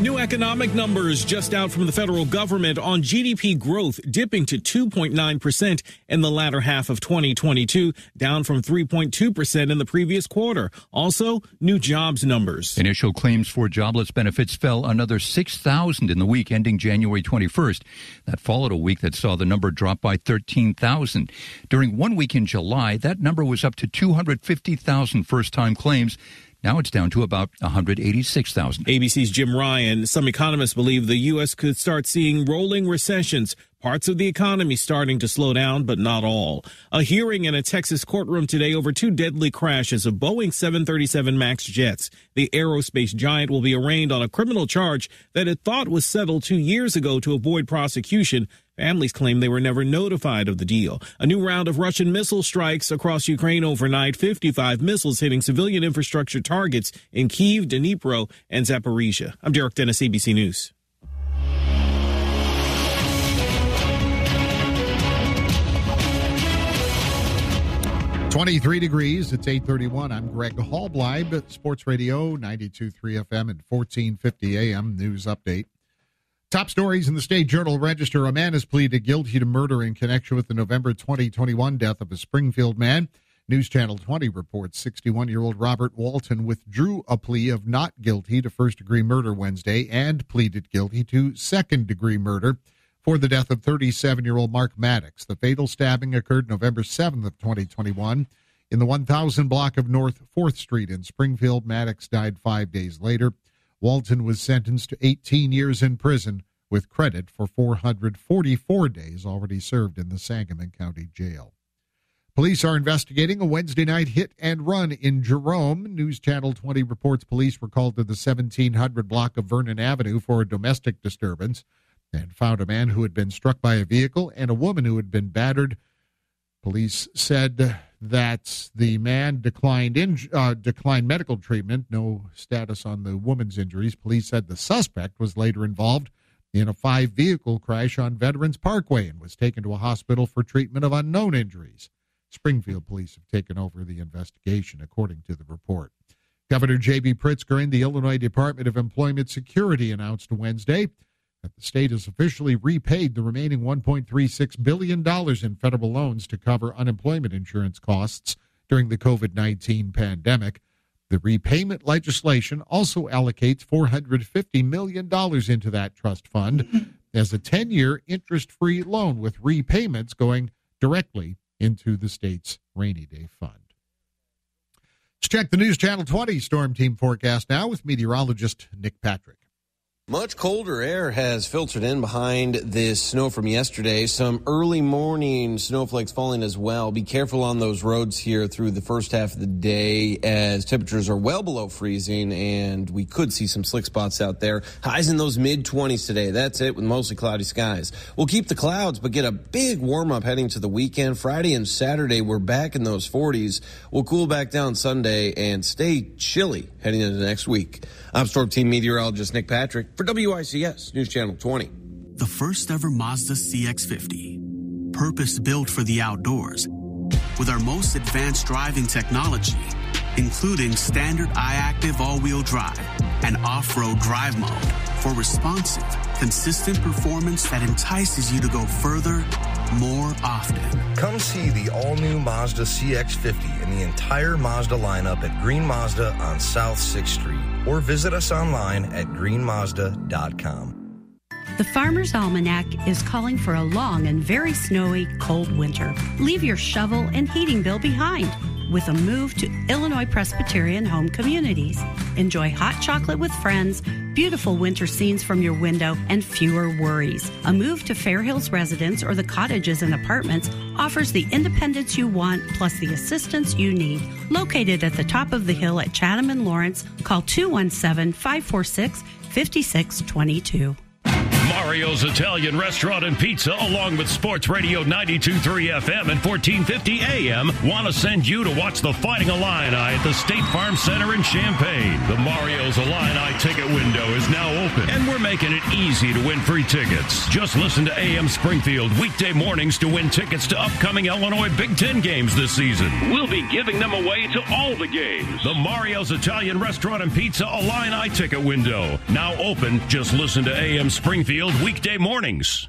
New economic numbers just out from the federal government on GDP growth dipping to 2.9% in the latter half of 2022, down from 3.2% in the previous quarter. Also, new jobs numbers. Initial claims for jobless benefits fell another 6,000 in the week ending January 21st. That followed a week that saw the number drop by 13,000. During one week in July, that number was up to 250,000 first time claims. Now it's down to about 186,000. ABC's Jim Ryan. Some economists believe the U.S. could start seeing rolling recessions. Parts of the economy starting to slow down, but not all. A hearing in a Texas courtroom today over two deadly crashes of Boeing 737 MAX jets. The aerospace giant will be arraigned on a criminal charge that it thought was settled two years ago to avoid prosecution. Families claim they were never notified of the deal. A new round of Russian missile strikes across Ukraine overnight, 55 missiles hitting civilian infrastructure targets in Kiev, Dnipro, and Zaporizhia. I'm Derek Dennis, ABC News. Twenty-three degrees. It's eight thirty-one. I'm Greg Halbleib, Sports Radio 92.3 FM and fourteen fifty AM news update. Top stories in the State Journal Register. A man has pleaded guilty to murder in connection with the November 2021 death of a Springfield man. News Channel 20 reports 61 year old Robert Walton withdrew a plea of not guilty to first degree murder Wednesday and pleaded guilty to second degree murder for the death of 37 year old Mark Maddox. The fatal stabbing occurred November 7th of 2021 in the 1000 block of North 4th Street in Springfield. Maddox died five days later. Walton was sentenced to 18 years in prison with credit for 444 days already served in the Sangamon County Jail. Police are investigating a Wednesday night hit and run in Jerome. News Channel 20 reports police were called to the 1700 block of Vernon Avenue for a domestic disturbance and found a man who had been struck by a vehicle and a woman who had been battered. Police said that the man declined in, uh, declined medical treatment. No status on the woman's injuries. Police said the suspect was later involved in a five vehicle crash on Veterans Parkway and was taken to a hospital for treatment of unknown injuries. Springfield police have taken over the investigation, according to the report. Governor J.B. Pritzker and the Illinois Department of Employment Security announced Wednesday the state has officially repaid the remaining $1.36 billion in federal loans to cover unemployment insurance costs during the COVID 19 pandemic. The repayment legislation also allocates $450 million into that trust fund as a 10 year interest free loan with repayments going directly into the state's rainy day fund. Let's check the News Channel 20 Storm Team forecast now with meteorologist Nick Patrick. Much colder air has filtered in behind this snow from yesterday. Some early morning snowflakes falling as well. Be careful on those roads here through the first half of the day as temperatures are well below freezing and we could see some slick spots out there. Highs in those mid 20s today. That's it with mostly cloudy skies. We'll keep the clouds but get a big warm up heading to the weekend. Friday and Saturday we're back in those 40s. We'll cool back down Sunday and stay chilly heading into next week. I'm Storm Team meteorologist Nick Patrick for WICS News Channel 20. The first ever Mazda CX50, purpose built for the outdoors, with our most advanced driving technology, including standard iActive all-wheel drive and off-road drive mode for responsive, consistent performance that entices you to go further, more often. Come see the all-new Mazda CX50 and the entire Mazda lineup at Green Mazda on South 6th Street or visit us online at greenmazda.com. The Farmer's Almanac is calling for a long and very snowy, cold winter. Leave your shovel and heating bill behind with a move to Illinois Presbyterian Home Communities. Enjoy hot chocolate with friends, beautiful winter scenes from your window, and fewer worries. A move to Fair Hills residence or the cottages and apartments offers the independence you want plus the assistance you need. Located at the top of the hill at Chatham and Lawrence, call 217 546 5622. Mario's Italian Restaurant and Pizza, along with Sports Radio 92.3 FM and 1450 AM, want to send you to watch the Fighting Illini at the State Farm Center in Champaign. The Mario's Illini ticket window is now open, and we're making it easy to win free tickets. Just listen to AM Springfield weekday mornings to win tickets to upcoming Illinois Big Ten games this season. We'll be giving them away to all the games. The Mario's Italian Restaurant and Pizza Illini ticket window, now open. Just listen to AM Springfield weekday mornings.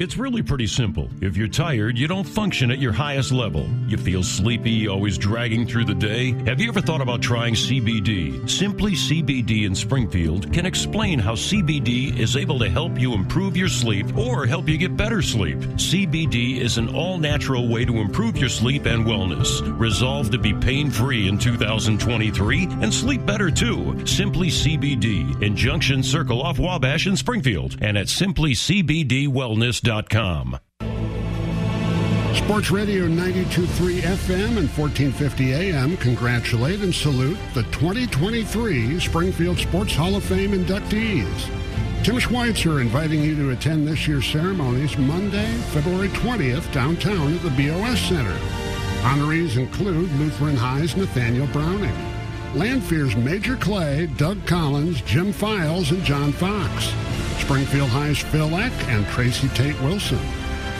It's really pretty simple. If you're tired, you don't function at your highest level. You feel sleepy, always dragging through the day. Have you ever thought about trying CBD? Simply CBD in Springfield can explain how CBD is able to help you improve your sleep or help you get better sleep. CBD is an all natural way to improve your sleep and wellness. Resolve to be pain free in 2023 and sleep better too. Simply CBD in Junction Circle off Wabash in Springfield and at simplycbdwellness.com. Sports Radio 92.3 FM and 1450 AM congratulate and salute the 2023 Springfield Sports Hall of Fame inductees. Tim Schweitzer inviting you to attend this year's ceremonies Monday, February 20th, downtown at the BOS Center. Honorees include Lutheran High's Nathaniel Browning, Lanphier's Major Clay, Doug Collins, Jim Files, and John Fox. Springfield High's Phil Eck and Tracy Tate Wilson.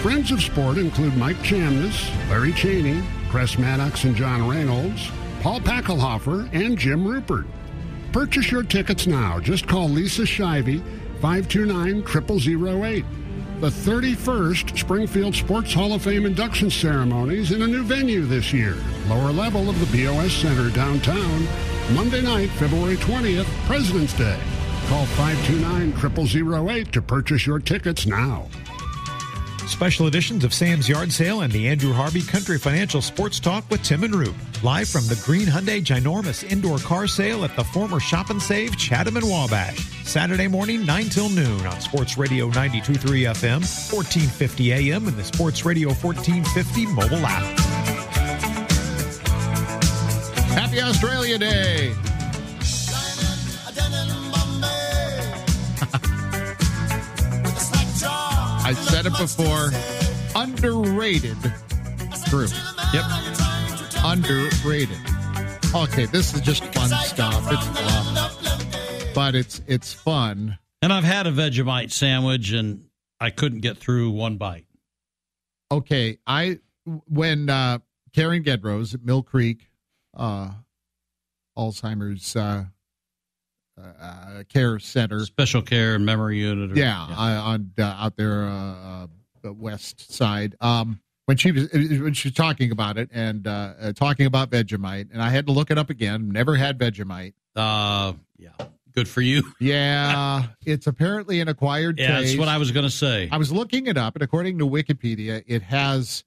Friends of sport include Mike Chamness, Larry Cheney, Chris Maddox and John Reynolds, Paul Packelhofer, and Jim Rupert. Purchase your tickets now. Just call Lisa Shivey, 529-0008. The 31st Springfield Sports Hall of Fame induction ceremonies in a new venue this year. Lower level of the BOS Center downtown. Monday night, February 20th, President's Day. Call 529-0008 to purchase your tickets now. Special editions of Sam's Yard Sale and the Andrew Harvey Country Financial Sports Talk with Tim and Roop. Live from the Green Hyundai Ginormous Indoor Car Sale at the former Shop and Save Chatham and Wabash. Saturday morning, 9 till noon on Sports Radio 92.3 FM, 1450 AM, and the Sports Radio 1450 mobile app. Happy Australia Day. I said it before. Underrated group. Yep. Underrated. Okay, this is just fun stuff. It's fun. But it's it's fun. And I've had a Vegemite sandwich and I couldn't get through one bite. Okay, I when uh Karen Gedrose at Mill Creek uh Alzheimer's uh, uh, care center, special care and memory unit. Or, yeah, yeah. I, on uh, out there uh, uh, west side. Um, when she was when she was talking about it and uh, uh, talking about Vegemite, and I had to look it up again. Never had Vegemite. Uh, yeah. Good for you. Yeah, it's apparently an acquired yeah, taste. that's what I was going to say. I was looking it up, and according to Wikipedia, it has,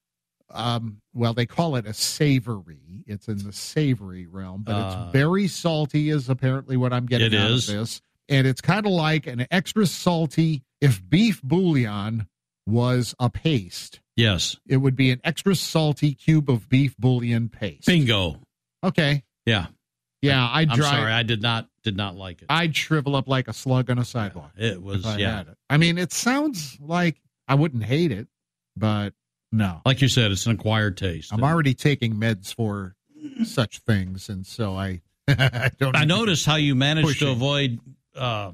um, well, they call it a savory. It's in the savory realm, but Uh, it's very salty. Is apparently what I'm getting it out is. of this. and it's kind of like an extra salty. If beef bouillon was a paste, Yes. it would be an extra salty cube of beef bouillon paste. Bingo. Okay. Yeah. Yeah, I'd I'm sorry. I did not did not like it. I'd shrivel up like a slug on a sidewalk. It was I yeah. I mean, it sounds like I wouldn't hate it, but no. Like you said, it's an acquired taste. I'm already taking meds for such things, and so I, I don't. I noticed how you managed to avoid uh,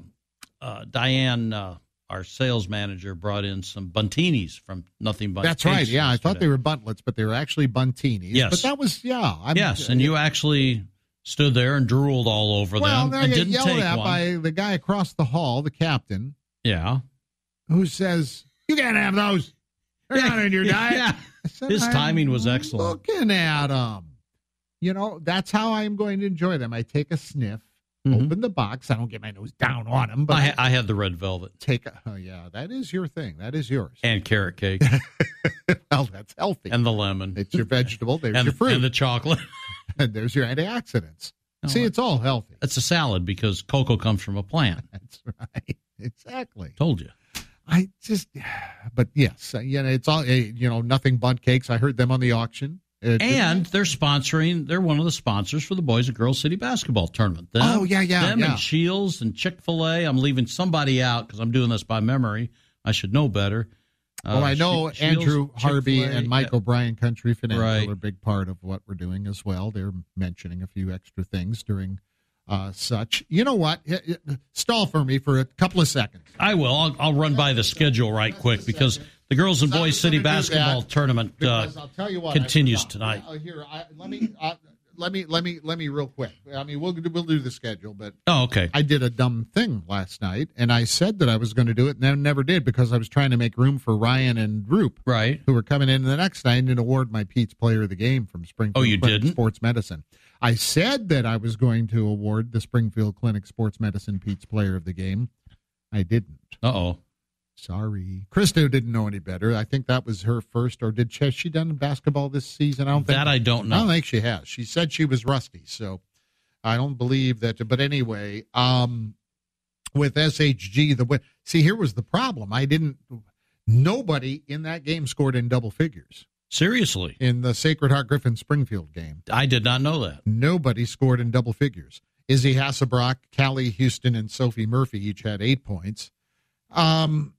uh, Diane, uh, our sales manager, brought in some Bundtinis from Nothing But. That's right. Yeah, I thought they were Bundtlets, but they were actually Bundtinis. Yes. but that was yeah. I'm, yes, and you actually stood there and drooled all over well, them then I didn't yelled take at one. by the guy across the hall, the captain, yeah, who says, "You can't have those. They're not in your diet." Yeah. Said, His "I'm timing was excellent. Looking at them, you know, that's how I'm going to enjoy them. I take a sniff, Mhm. open the box. I don't get my nose down on them, but I, ha- I had the red velvet take a. Oh yeah, that is your thing. That is yours. and carrot cake well, that's healthy. and the lemon It's your vegetable. There's and, your fruit. and the chocolate. and there's your antioxidants. No, See, it's all healthy. It's a salad because cocoa comes from a plant. That's right. Exactly. Told you. I just, but yes, uh, you know, it's all eh, you know, Nothing Bundt Cakes. I heard them on the auction. Uh, And they're sponsoring. They're one of the sponsors for the Boys and Girls City Basketball Tournament. Them, Oh, yeah, yeah, Them yeah. and Shields and Chick Fil A. I'm leaving somebody out because I'm doing this by memory. I should know better. well, Uh, I know Shields, Andrew Harvey Chick-fil-A, and Mike yeah. O'Brien Country Financial Right. are a big part of what we're doing as well. They're mentioning a few extra things during uh, such. You know what? Stall for me for a couple of seconds. I will. I'll, I'll run by the schedule right quick because the Girls and Boys City gonna do that Basketball Tournament uh, I'll tell you what, continues tonight. Uh, here, I, let me uh, let me let me let me real quick. I mean, we'll we'll do the schedule, but Oh, okay. I did a dumb thing last night, and I said that I was going to do it, and then never did because I was trying to make room for Ryan and Roop, Right. who were coming in the next night and award my Pete's Player of the Game from Springfield. Oh, you? Sports Medicine. I said that I was going to award the Springfield Clinic Sports Medicine Pete's Player of the Game. I didn't. Uh oh. Sorry, Christo didn't know any better. I think that was her first, or did she, has she done basketball this season? I don't think That I don't know. I don't think she has. She said she was rusty, so I don't believe that. But anyway, um, with SHG, the win. See, here was the problem. I didn't. Nobody in that game scored in double figures Seriously, in the Sacred Heart Griffin Springfield game. I did not know that. Nobody scored in double figures. Izzy Hasselbrock, Callie Houston, and Sophie Murphy each had eight points. Um,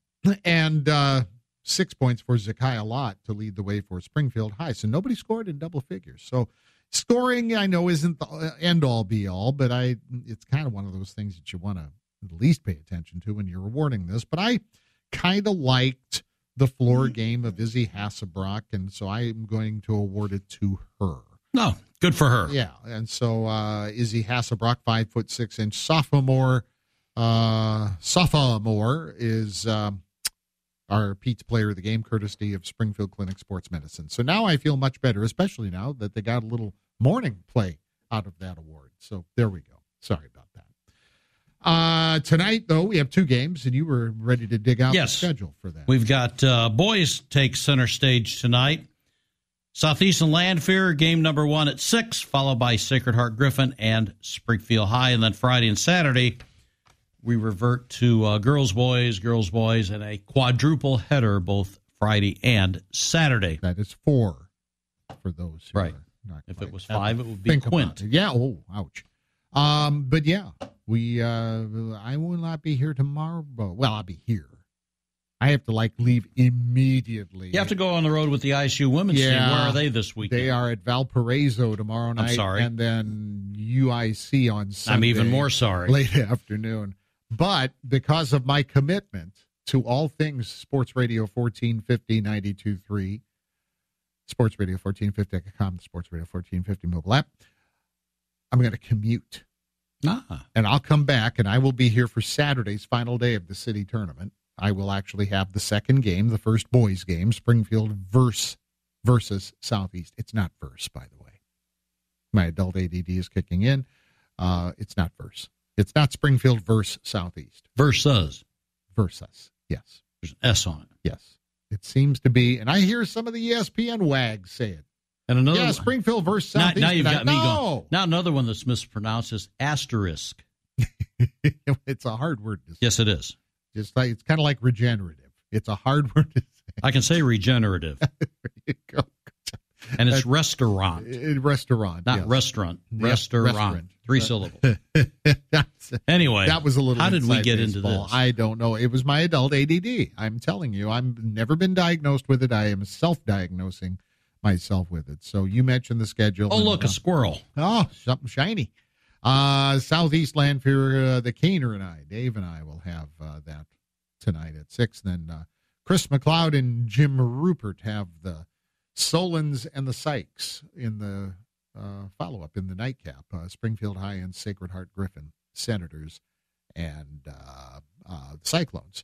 and uh, six points for Zakiah Lott to lead the way for Springfield High. So nobody scored in double figures. So scoring, I know, isn't the end all be all, but I it's kind of one of those things that you want to at least pay attention to when you're awarding this. But I kind of liked the floor game of Izzy Hasselbrock, and so I'm going to award it to her. No, good for her. Yeah, and so uh, Izzy Hasselbrock, five foot six inch sophomore. Uh, sophomore is um, our Pete's player of the game, courtesy of Springfield Clinic Sports Medicine. So now I feel much better, especially now that they got a little morning play out of that award. So there we go. Sorry about that. Uh, tonight, though, we have two games, and you were ready to dig out Yes. the schedule for that. We've got uh, boys take center stage tonight. Southeastern Lanphier, game number one at six, followed by Sacred Heart Griffin and Springfield High. And then Friday and Saturday, we revert to uh, girls, boys, girls, boys, and a quadruple header both Friday and Saturday. That is four for those. Who Right. Are not If it was five, it would be Quint. Yeah. Oh, ouch. Um, but yeah, we. Uh, I will not be here tomorrow. But, well, I'll be here. I have to like leave immediately. You have to go on the road with the ISU women's team. Where are they this weekend? They are at Valparaiso tomorrow night. I'm sorry. and then UIC on Sunday. I'm even more sorry. Late afternoon, but because of my commitment to all things Sports Radio 1450 923, Sports Radio 1450.com, Sports Radio 1450 mobile app, I'm going to commute. Ah. And I'll come back and I will be here for Saturday's final day of the city tournament. I will actually have the second game, the first boys game, Springfield verse versus Southeast. It's not verse, by the way. My adult ADD is kicking in. Uh, it's not verse. It's not Springfield verse Southeast. Versus. Versus. Yes. There's an S on it. Yes. It seems to be, and I hear some of the ESPN wags say it. And another yeah, Springfield versus now, Southeast. now you've and I- got me no. going. Now another one that's mispronounced is asterisk. it's a hard word to say. Yes, it is. Just like it's kind of like regenerative. It's a hard word to say. I can say regenerative. and it's restaurant. Restaurant, not yes. restaurant. Yeah, restaurant. restaurant. Three syllables. Anyway, that was a little. how did we get into this? I don't know. It was my adult ADD. I'm telling you, I've never been diagnosed with it. I am self-diagnosing myself with it. So you mentioned the schedule. Oh, and, look, uh, a squirrel. Oh, something shiny. Uh, Southeast Lanphier, uh, the Caner and I, Dave and I will have uh, that tonight at 6. Then uh, Chris McLeod and Jim Rupert have the Solons and the Sykes in the uh, follow up in the nightcap. Uh, Springfield High and Sacred Heart Griffin, Senators, and uh, uh, the Cyclones.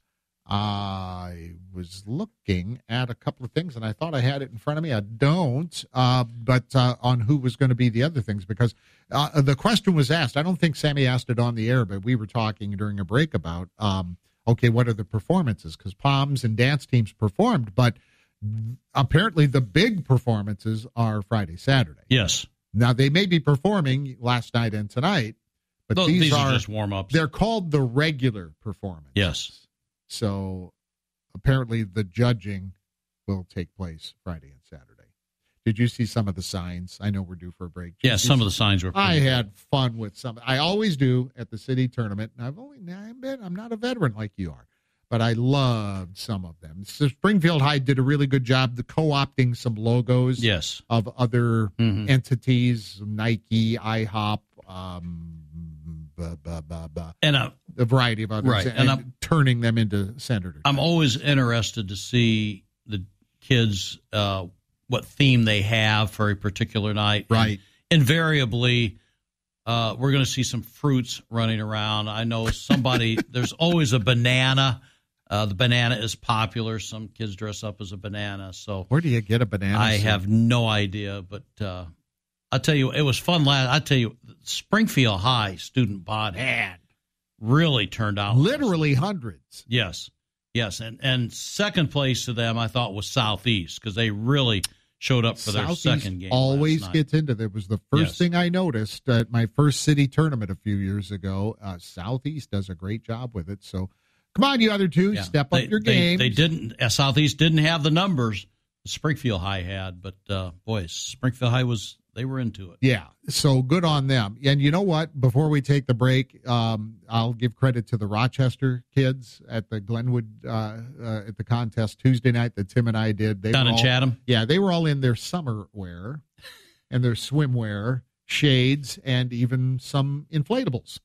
I was looking at a couple of things and I thought I had it in front of me. I don't, uh, but uh, on who was going to be the other things because uh, the question was asked. I don't think Sammy asked it on the air, but we were talking during a break about um, okay, what are the performances? Because Poms and dance teams performed, but apparently the big performances are Friday, Saturday. Yes. Now they may be performing last night and tonight, but Those- these, these are are just warm-ups. They're called the regular performance. Yes. So apparently the judging will take place Friday and Saturday. Did you see some of the signs? I know we're due for a break. Did Yeah, some see- of the signs were. I had fun with some. I always do at the city tournament. And I've only I've been, I'm not a veteran like you are, but I loved some of them. So Springfield High did a really good job the co-opting some logos. Yes. Of other Mhm. entities, Nike, IHOP, um, blah, blah, blah, blah, And a variety of others, Right, and, and I'm- turning them into senators. I'm always interested to see the kids uh, what theme they have for a particular night. Right. And invariably, uh, we're going to see some fruits running around. I know somebody. there's always a banana. Uh, the banana is popular. Some kids dress up as a banana. So Where do you get a banana? I suit? have no idea, but uh, I'll tell you, it was fun. Last, I tell you, Springfield High student bod had really turned out. literally hundreds. Yes, yes, and and second place to them, I thought was Southeast because they really showed up for their second game. always gets into there was the first Yes. thing I noticed at my first city tournament a few years ago. Uh, Southeast does a great job with it. So come on, you other two, Yeah. step up your they- game. They, didn't. uh, Southeast didn't have the numbers Springfield High had, but uh, boy, Springfield High was they were into it. Yeah, so good on them. And you know what? Before we take the break, um, I'll give credit to the Rochester kids at the Glenwood uh, uh, at the contest Tuesday night that Tim and I did. They Down were in all- Chatham? Yeah, they were all in their summer wear and their swimwear, shades, and even some inflatables.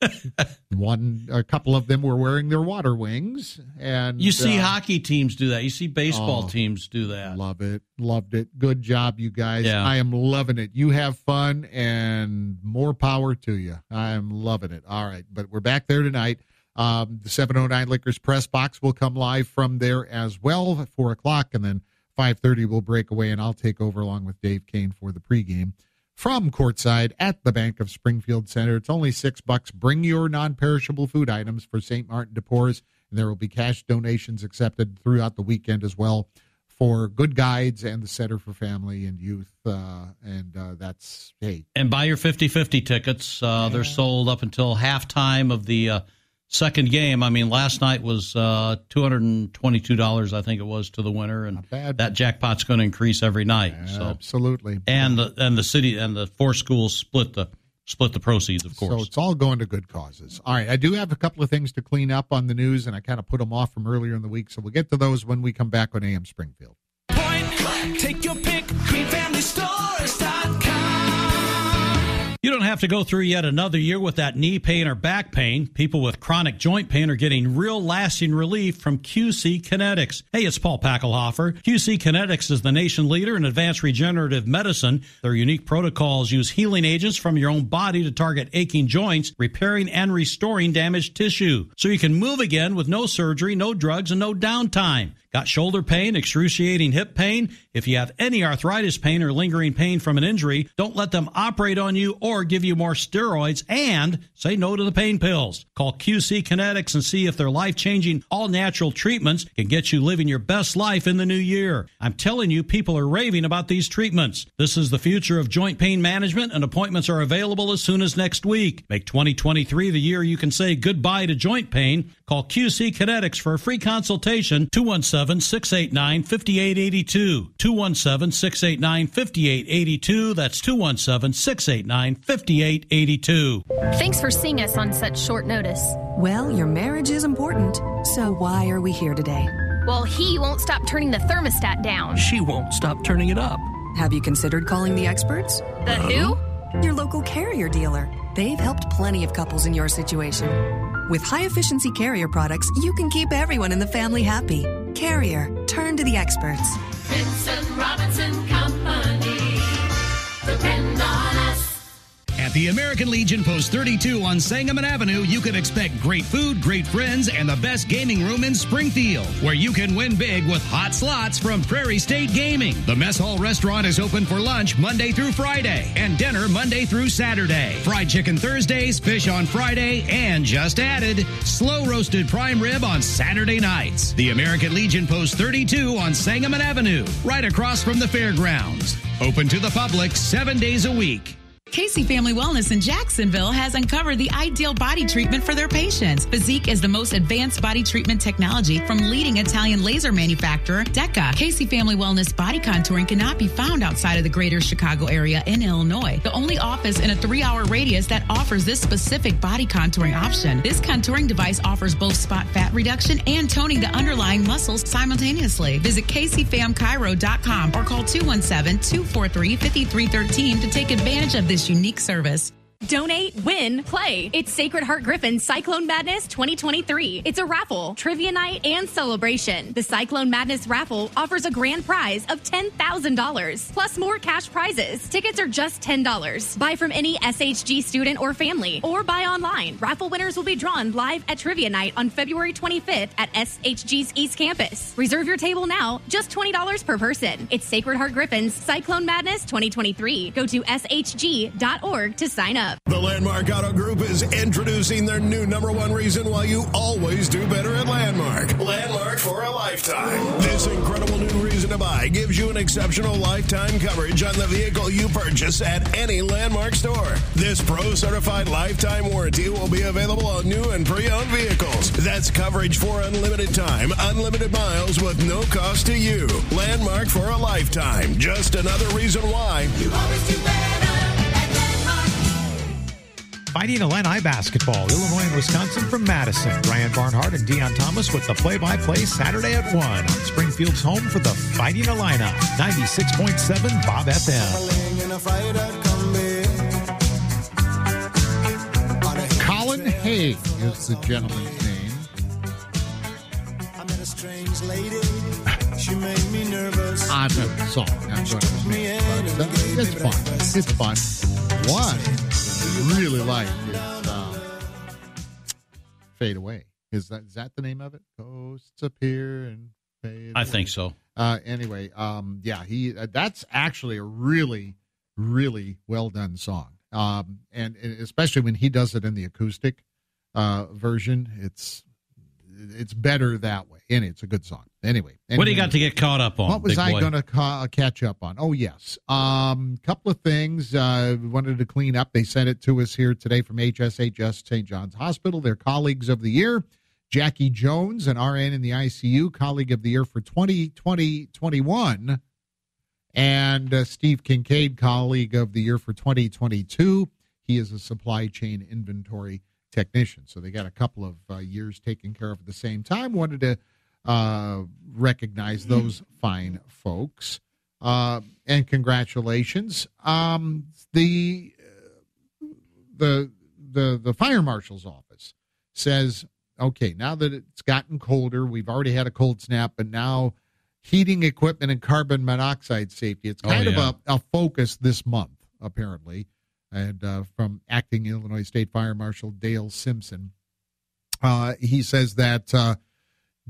One, a couple of them were wearing their water wings, and You see uh, hockey teams do that. You see baseball Oh, teams do that. Love it. Loved it. Good job, you guys. Yeah. I am loving it. You have fun and more power to you. I am loving it. All right. But we're back there tonight. Um, the 709 Liquors Press Box will come live from there as well at 4 o'clock. And then 5.30 we'll break away and I'll take over along with Dave Kane for the pregame from courtside at the Bank of Springfield Center. It's only six bucks. Bring your non-perishable food items for St. Martin de Porres, and there will be cash donations accepted throughout the weekend as well for Good Guides and the Center for Family and Youth. Uh, and uh, that's hey, And buy your 50-50 tickets. Uh, They're sold up until halftime of the uh, second game. I mean, last night was uh, $222, I think it was, to the winner. And that jackpot's going to increase every night. So absolutely. And the, and the city and the four schools split the split the proceeds, of course. So it's all going to good causes. All right, I do have a couple of things to clean up on the news, and I kind of put them off from earlier in the week, so we'll get to those when we come back on AM Springfield. Take your pick, greenfamilystores.com. You don't have to go through yet another year with that knee pain or back pain. People with chronic joint pain are getting real lasting relief from QC Kinetix. Hey, it's Paul Packelhofer. QC Kinetix is the nation leader in advanced regenerative medicine. Their unique protocols use healing agents from your own body to target aching joints, repairing and restoring damaged tissue. So you can move again with no surgery, no drugs, and no downtime. Got shoulder pain, excruciating hip pain? If you have any arthritis pain or lingering pain from an injury, don't let them operate on you or or give you more steroids and say no to the pain pills. Call QC Kinetix and see if their life changing, all natural treatments can get you living your best life in the new year. I'm telling you, people are raving about these treatments. This is the future of joint pain management, and appointments are available as soon as next week. Make 2023 the year you can say goodbye to joint pain. Call QC Kinetix for a free consultation 217 689 5882. 217 689 5882. That's 217 689 5882. Thanks for seeing us on such short notice. Well, your marriage is important, so why are we here today? Well, he won't stop turning the thermostat down. She won't stop turning it up. Have you considered calling the experts? The who? Your local carrier dealer. They've helped plenty of couples in your situation. With high efficiency carrier products, you can keep everyone in the family happy. Carrier, turn to the experts. Robinson At the American Legion Post 32 on Sangamon Avenue, you can expect great food, great friends, and the best gaming room in Springfield, where you can win big with hot slots from Prairie State Gaming. The Mess Hall restaurant is open for lunch Monday through Friday and dinner Monday through Saturday. Fried chicken Thursdays, fish on Friday, and just added, slow roasted prime rib on Saturday nights. The American Legion Post 32 on Sangamon Avenue, right across from the fairgrounds. Open to the public seven days a week. Casey Family Wellness in Jacksonville has uncovered the ideal body treatment for their patients. Physiq is the most advanced body treatment technology from leading Italian laser manufacturer DECA. Casey Family Wellness body contouring cannot be found outside of the greater Chicago area in Illinois. The only office in a three hour radius that offers this specific body contouring option. This contouring device offers both spot fat reduction and toning the underlying muscles simultaneously. Visit CaseyFamChiro.com or call 217 243 5313 to take advantage of this unique service. Donate, win, play. It's Sacred Heart Griffin Cyclone Madness 2023. It's a raffle, trivia night, and celebration. The Cyclone Madness raffle offers a grand prize of $10,000 plus more cash prizes. Tickets are just $10. Buy from any SHG student or family or buy online. Raffle winners will be drawn live at trivia night on February 25th at SHG's East Campus. Reserve your table now, just $20 per person. It's Sacred Heart Griffin's Cyclone Madness 2023. Go to shg.org to sign up. The Landmark Auto Group is introducing their new number one reason why you always do better at Landmark. Landmark for a lifetime. This incredible new reason to buy gives you an exceptional lifetime coverage on the vehicle you purchase at any Landmark store. This pro certified lifetime warranty will be available on new and pre owned vehicles. That's coverage for unlimited time, unlimited miles with no cost to you. Landmark for a lifetime. Just another reason why you always do better. Fighting Illini basketball, Illinois and Wisconsin from Madison. Brian Barnhart and Deon Thomas with the play-by-play Saturday at 1 on Springfield's home for the Fighting Illini. 96.7 Bob FM. Colin Hay is the gentleman's name. I met a strange lady. She made me nervous. Odd song. I'm going to it's fun. It's fun. One really like is um, Fade Away. Is that is that the name of it? Ghosts appear and fade. I away. think so. Uh, anyway, um, yeah, he uh, that's actually a really, really well done song. Um, and, and especially when he does it in the acoustic uh, version, it's it's better that way. And it's a good song. Anyway, What do you got to get caught up on? what was I going to ca- catch up on? Oh, yes. Um, couple of things uh, wanted to clean up. They sent it to us here today from HSHS St. John's Hospital. Their colleagues of the year, Jackie Jones, an RN in the ICU, colleague of the year for 2020 21, and uh, Steve Kincaid, colleague of the year for 2022. He is a supply chain inventory technician. So they got a couple of uh, years taken care of at the same time. Wanted to uh, recognize those fine folks. Uh, and congratulations. Um, the the the the fire marshal's office says, okay, now that it's gotten colder, we've already had a cold snap, but now heating equipment and carbon monoxide safety. It's Oh, kind yeah. of a, a focus this month, apparently. And uh, from acting Illinois State Fire Marshal Dale Simpson, uh, he says that uh,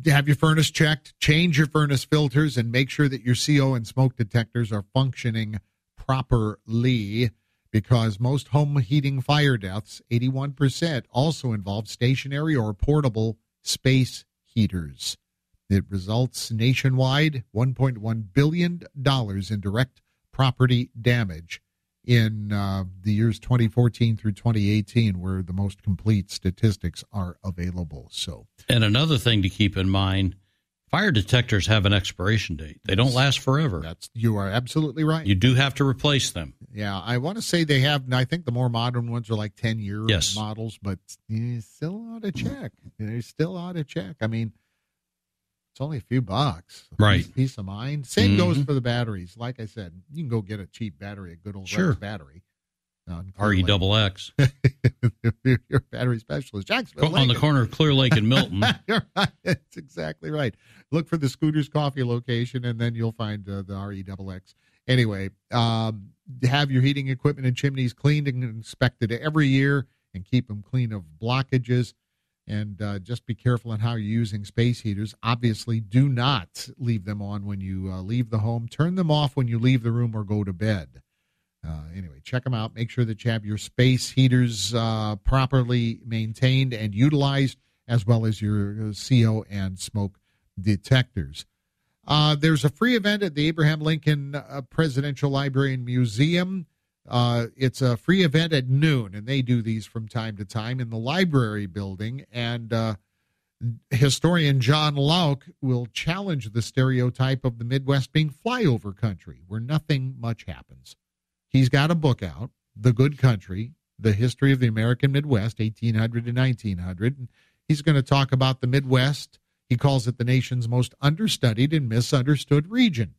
have your furnace checked, change your furnace filters, and make sure that your CO and smoke detectors are functioning properly because most home heating fire deaths, 81%, also involve stationary or portable space heaters. It results nationwide $1.1 billion in direct property damage in uh, the years 2014 through 2018, where the most complete statistics are available. So, and another thing to keep in mind fire detectors have an expiration date. They don't last forever. That's you are absolutely right. You do have to replace them. Yeah, I want to say they have. I think the more modern ones are like 10 year yes. models, but you still ought to check. They still ought to check. I mean, it's only a few bucks. Right. Peace, peace of mind. Same mm-hmm. goes for the batteries. Like I said, you can go get a cheap battery, a good old sure. battery. RE double X. Your battery specialist. Jacksonville. On the corner of Clear Lake and Milton. You're right. That's exactly right. Look for the Scooters Coffee location, and then you'll find uh, the RE double X. Anyway, um, have your heating equipment and chimneys cleaned and inspected every year and keep them clean of blockages and uh, just be careful on how you're using space heaters. Obviously, do not leave them on when you uh, leave the home. Turn them off when you leave the room or go to bed. Uh, anyway, check them out. Make sure that you have your space heaters uh, properly maintained and utilized, as well as your uh, CO and smoke detectors. Uh, there's a free event at the Abraham Lincoln Presidential Library and Museum uh, it's a free event at noon, and they do these from time to time in the library building. And uh, historian Jon Lauck will challenge the stereotype of the Midwest being flyover country, where nothing much happens. He's got a book out, The Good Country, The History of the American Midwest, 1800 to 1900. And he's going to talk about the Midwest. He calls it the nation's most understudied and misunderstood region.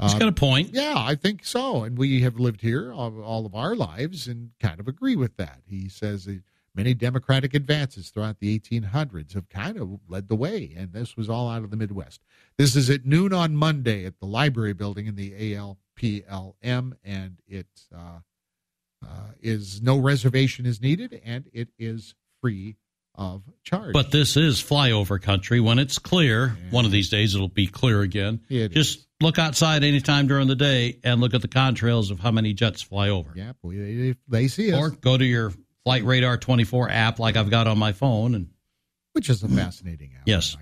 He's got a point. Yeah, I think so. And we have lived here all, all, of our lives and kind of agree with that. He says that many democratic advances throughout the 1800s have kind of led the way, and this was all out of the Midwest. This is at noon on Monday at the library building in the ALPLM, and it uh, uh, is no reservation is needed, and it is free of charge. But this is flyover country. When it's clear, yeah. one of these days it'll be clear again. It Just is. Look outside anytime during the day and look at the contrails of how many jets fly over. Yeah, they, they see us. Or go to your Flight Radar 24 app like I've got on my phone. and Which is a fascinating app. Yes.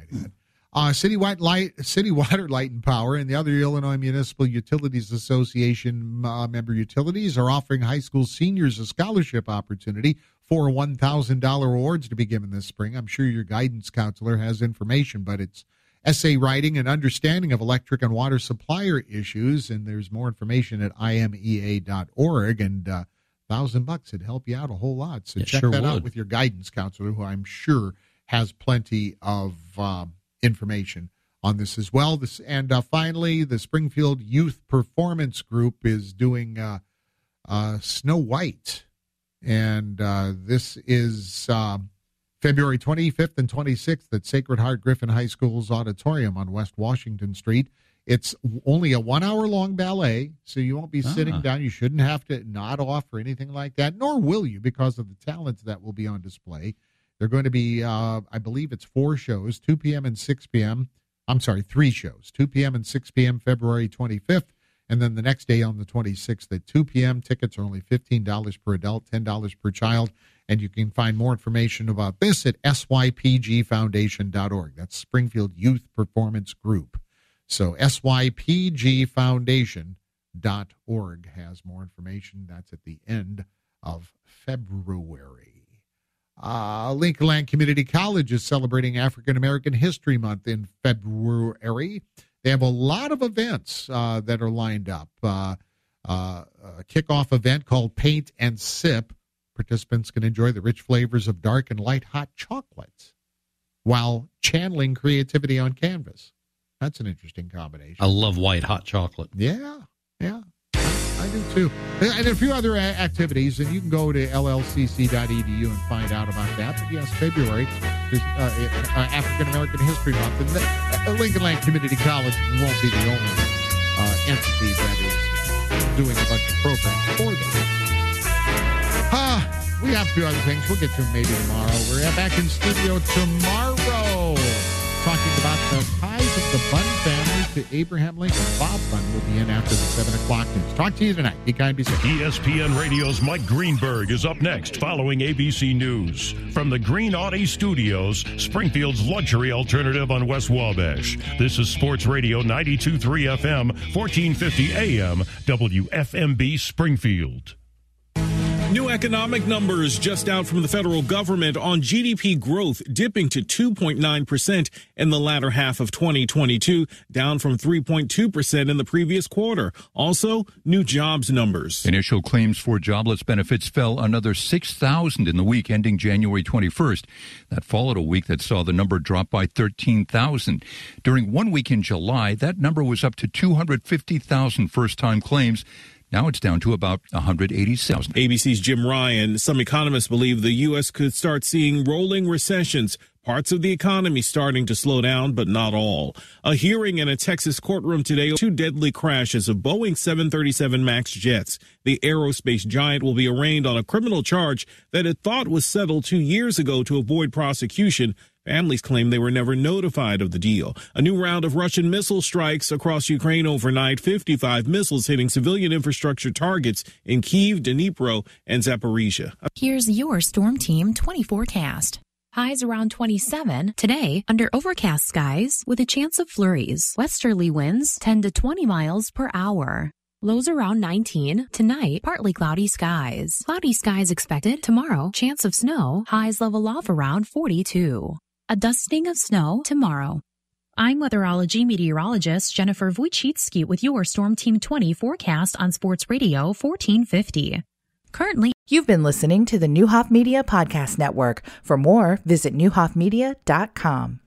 Uh, City, White Light, City Water, Light and Power, and the other Illinois Municipal Utilities Association uh, member utilities are offering high school seniors a scholarship opportunity for $1,000 awards to be given this spring. I'm sure your guidance counselor has information, but it's essay writing and understanding of electric and water supplier issues. And there's more information at imea.org. And uh, thousand bucks would help you out a whole lot. So it check sure that would. out with your guidance counselor, who I'm sure has plenty of uh, information on this as well. This and uh, finally, the Springfield Youth Performance Group is doing uh, uh Snow White and uh, this is um, February 25th and 26th at Sacred Heart Griffin High School's auditorium on West Washington Street. It's only a one hour long ballet, so you won't be ah. sitting down. You shouldn't have to nod off or anything like that, nor will you because of the talents that will be on display. They're going to be, uh, I believe it's four shows, 2 p.m. and 6 p.m. I'm sorry, three shows, 2 p.m. and 6 p.m. February 25th. And then the next day on the 26th at 2 p.m., tickets are only $15 per adult, $10 per child. And you can find more information about this at sypgfoundation.org. That's Springfield Youth Performance Group. So sypgfoundation.org has more information. That's at the end of February. Uh, Lincoln Community College is celebrating African American History Month in February. They have a lot of events uh, that are lined up. Uh, uh, a kickoff event called Paint and Sip. Participants can enjoy the rich flavors of dark and light hot chocolates while channeling creativity on canvas. That's an interesting combination. I love white hot chocolate. Yeah, yeah. I do too. And a few other activities, and you can go to llcc.edu and find out about that. But yes, February is uh, uh, African American History Month, and the, uh, Lincoln Land Community College won't be the only uh, entity that is doing a bunch of programs for them. We have a few other things. We'll get to them maybe tomorrow. We're back in studio tomorrow. talking about the ties of the Bunn family to Abraham Lincoln. Bob Bunn will be in after the 7 o'clock news. Talk to you tonight. Be kind, be safe. ESPN Radio's Mike Greenberg is up next following ABC News. From the Green Audi Studios, Springfield's luxury alternative on West Wabash. This is Sports Radio 92.3 FM, 1450 AM, WFMB Springfield. New economic numbers just out from the federal government on GDP growth dipping to 2.9% in the latter half of 2022, down from 3.2% in the previous quarter. Also, new jobs numbers. Initial claims for jobless benefits fell another 6,000 in the week ending January 21st. That followed a week that saw the number drop by 13,000. During one week in July, that number was up to 250,000 first time claims. Now it's down to about 180,000. ABC's Jim Ryan. Some economists believe the U.S. could start seeing rolling recessions. Parts of the economy starting to slow down, but not all. A hearing in a Texas courtroom today, two deadly crashes of Boeing 737 MAX jets. The aerospace giant will be arraigned on a criminal charge that it thought was settled two years ago to avoid prosecution. Families claim they were never notified of the deal. A new round of Russian missile strikes across Ukraine overnight, 55 missiles hitting civilian infrastructure targets in Kiev, Dnipro, and Zaporizhia. Here's your Storm Team 20 forecast. Highs around 27. Today, under overcast skies with a chance of flurries. Westerly winds 10 to 20 miles per hour. Lows around 19. Tonight, partly cloudy skies. Cloudy skies expected. Tomorrow, chance of snow. Highs level off around 42. A dusting of snow tomorrow. I'm weatherology meteorologist Jennifer Wojcicki with your Storm Team 20 forecast on Sports Radio 1450. Currently, You've been listening to the Neuhoff Media Podcast Network. For more, visit neuhoffmedia.com.